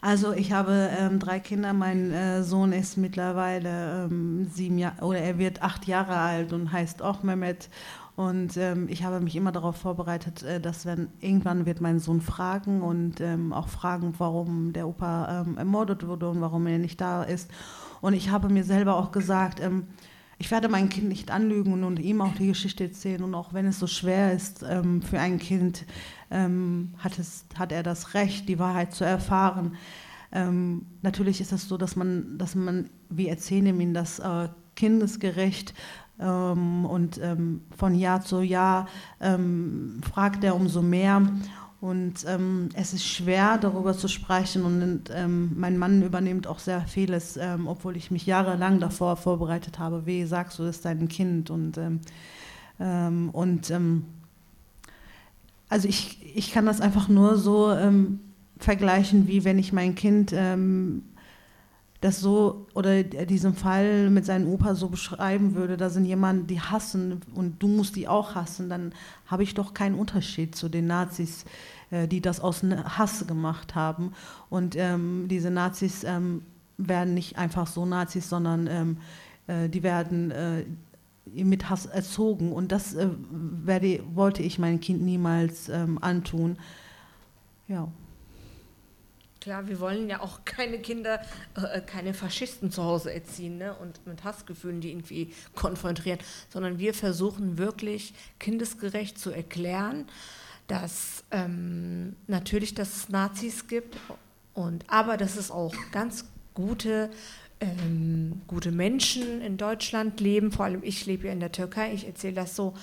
Also ich habe ähm, drei Kinder. Mein äh, Sohn ist mittlerweile ähm, sieben Jahre oder er wird acht Jahre alt und heißt auch Mehmet. Und ähm, ich habe mich immer darauf vorbereitet, äh, dass wenn irgendwann wird mein Sohn fragen und ähm, auch fragen, warum der Opa ähm, ermordet wurde und warum er nicht da ist. Und ich habe mir selber auch gesagt, ähm, ich werde mein Kind nicht anlügen und ihm auch die Geschichte erzählen. Und auch wenn es so schwer ist ähm, für ein Kind, ähm, hat, es, hat er das Recht, die Wahrheit zu erfahren. natürlich ist es so, dass man, dass man, wir erzählen ihm das äh, kindesgerecht ähm, und ähm, von Jahr zu Jahr ähm, fragt er umso mehr. Und ähm, es ist schwer, darüber zu sprechen. Und ähm, mein Mann übernimmt auch sehr vieles, ähm, obwohl ich mich jahrelang davor vorbereitet habe. Wie sagst du das deinem Kind? Und, und also ich, ich kann das einfach nur so vergleichen, wie wenn ich mein Kind das so oder diesen Fall mit seinem Opa so beschreiben würde, da sind jemanden, die hassen und du musst die auch hassen, dann habe ich doch keinen Unterschied zu den Nazis, äh, die das aus Hass gemacht haben. Und ähm, diese Nazis ähm, werden nicht einfach so Nazis, sondern ähm, äh, die werden äh, mit Hass erzogen. Und das äh, werde, wollte ich meinem Kind niemals ähm, antun. Ja. Klar, wir wollen ja auch keine Kinder, äh, keine Faschisten zu Hause erziehen ne? und mit Hassgefühlen die irgendwie konfrontieren, sondern wir versuchen wirklich kindesgerecht zu erklären, dass ähm, natürlich, dass es Nazis gibt, und, aber dass es auch ganz gute ähm, gute Menschen in Deutschland leben, vor allem ich lebe ja in der Türkei, ich erzähle das so,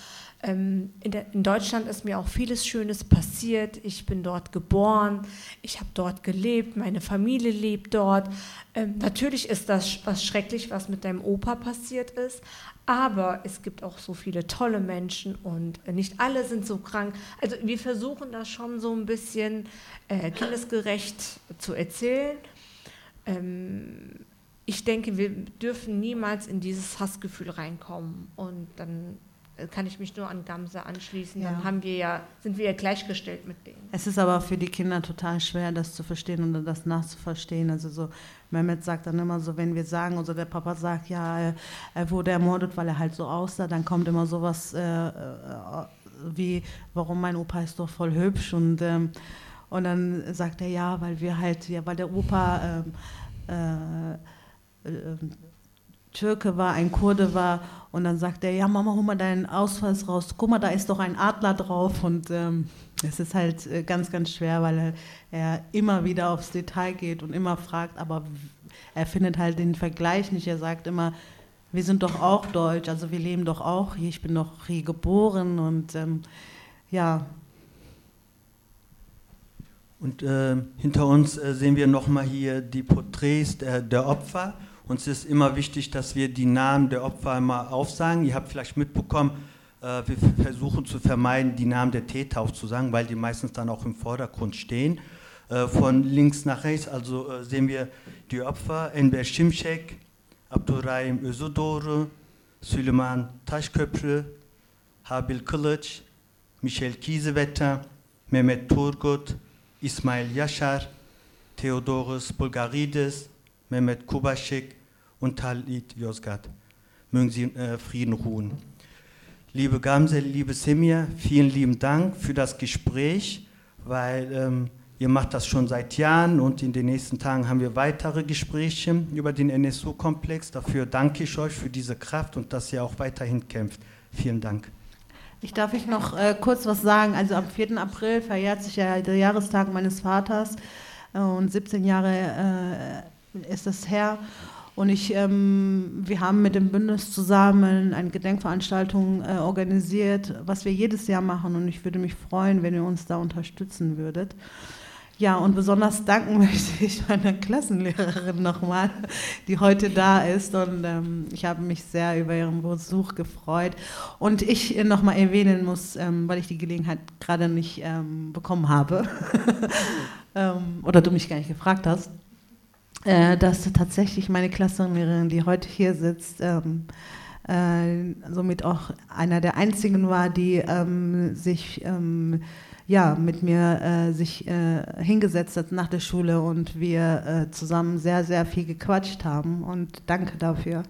ähm, in, der, in, Deutschland ist mir auch vieles Schönes passiert, ich bin dort geboren, ich habe dort gelebt, meine Familie lebt dort. Ähm, natürlich ist das was schrecklich, was mit deinem Opa passiert ist, aber es gibt auch so viele tolle Menschen und nicht alle sind so krank. Also wir versuchen das schon so ein bisschen äh, kindesgerecht zu erzählen. Ähm, ich denke, wir dürfen niemals in dieses Hassgefühl reinkommen. Und dann äh, kann ich mich nur an Gamse anschließen. Ja. Dann haben wir ja, sind wir ja gleichgestellt mit denen. Es ist aber für die Kinder total schwer, das zu verstehen oder das nachzuverstehen. Also so, Mehmet sagt dann immer so, wenn wir sagen, also der Papa sagt, ja, er wurde ermordet, weil er halt so aussah, dann kommt immer sowas äh, äh, wie, warum mein Opa ist doch voll hübsch und ähm, und dann sagt er ja, weil wir halt, ja, weil der Opa ähm, äh, äh, Türke war, ein Kurde war. Und dann sagt er, ja Mama, hol mal deinen Ausweis raus, guck mal, da ist doch ein Adler drauf. Und ähm, es ist halt äh, ganz, ganz schwer, weil er, er, immer wieder aufs Detail geht und immer fragt, aber er findet halt den Vergleich nicht, er sagt immer, wir sind doch auch deutsch, also wir leben doch auch hier, ich bin doch hier geboren. Und ähm, ja. Und äh, hinter uns äh, sehen wir nochmal hier die Porträts der, der Opfer uns ist immer wichtig, dass wir die Namen der Opfer einmal aufsagen. Ihr habt vielleicht mitbekommen, äh, wir versuchen zu vermeiden, die Namen der Täter aufzusagen, weil die meistens dann auch im Vordergrund stehen. Äh, von links nach rechts also äh, sehen wir die Opfer, Enver Şimşek, Abdurrahim Özüdoğru, Süleyman Taşköprü, Habil Kılıç, Michel Kiesewetter, Mehmet Turgut, Ismail Yaşar, Theodorus Bulgarides, Mehmet Kubaschik und Talit Yozgat. Mögen Sie äh, Frieden ruhen. Liebe Gamse, liebe Semir, vielen lieben Dank für das Gespräch, weil ähm, ihr macht das schon seit Jahren und in den nächsten Tagen haben wir weitere Gespräche über den NSU-Komplex. Dafür danke ich euch für diese Kraft und dass ihr auch weiterhin kämpft. Vielen Dank. Ich darf ich noch äh, kurz was sagen. Also am 4. April verjährt sich ja der Jahrestag meines Vaters äh, und 17 Jahre äh, ist das her. Und ich, ähm, wir haben mit dem Bündnis zusammen eine Gedenkveranstaltung äh, organisiert, was wir jedes Jahr machen. Und ich würde mich freuen, wenn ihr uns da unterstützen würdet. Ja, und besonders danken möchte ich meiner Klassenlehrerin nochmal, die heute da ist. Und ähm, ich habe mich sehr über ihren Besuch gefreut. Und ich äh, nochmal erwähnen muss, ähm, weil ich die Gelegenheit gerade nicht ähm, bekommen habe, ähm, oder du mich gar nicht gefragt hast äh, dass tatsächlich meine Klassenlehrerin, die heute hier sitzt, ähm, äh, somit auch einer der einzigen war, die ähm, sich ähm, ja, mit mir äh, sich äh, hingesetzt hat nach der Schule und wir äh, zusammen sehr, sehr viel gequatscht haben. Und danke dafür.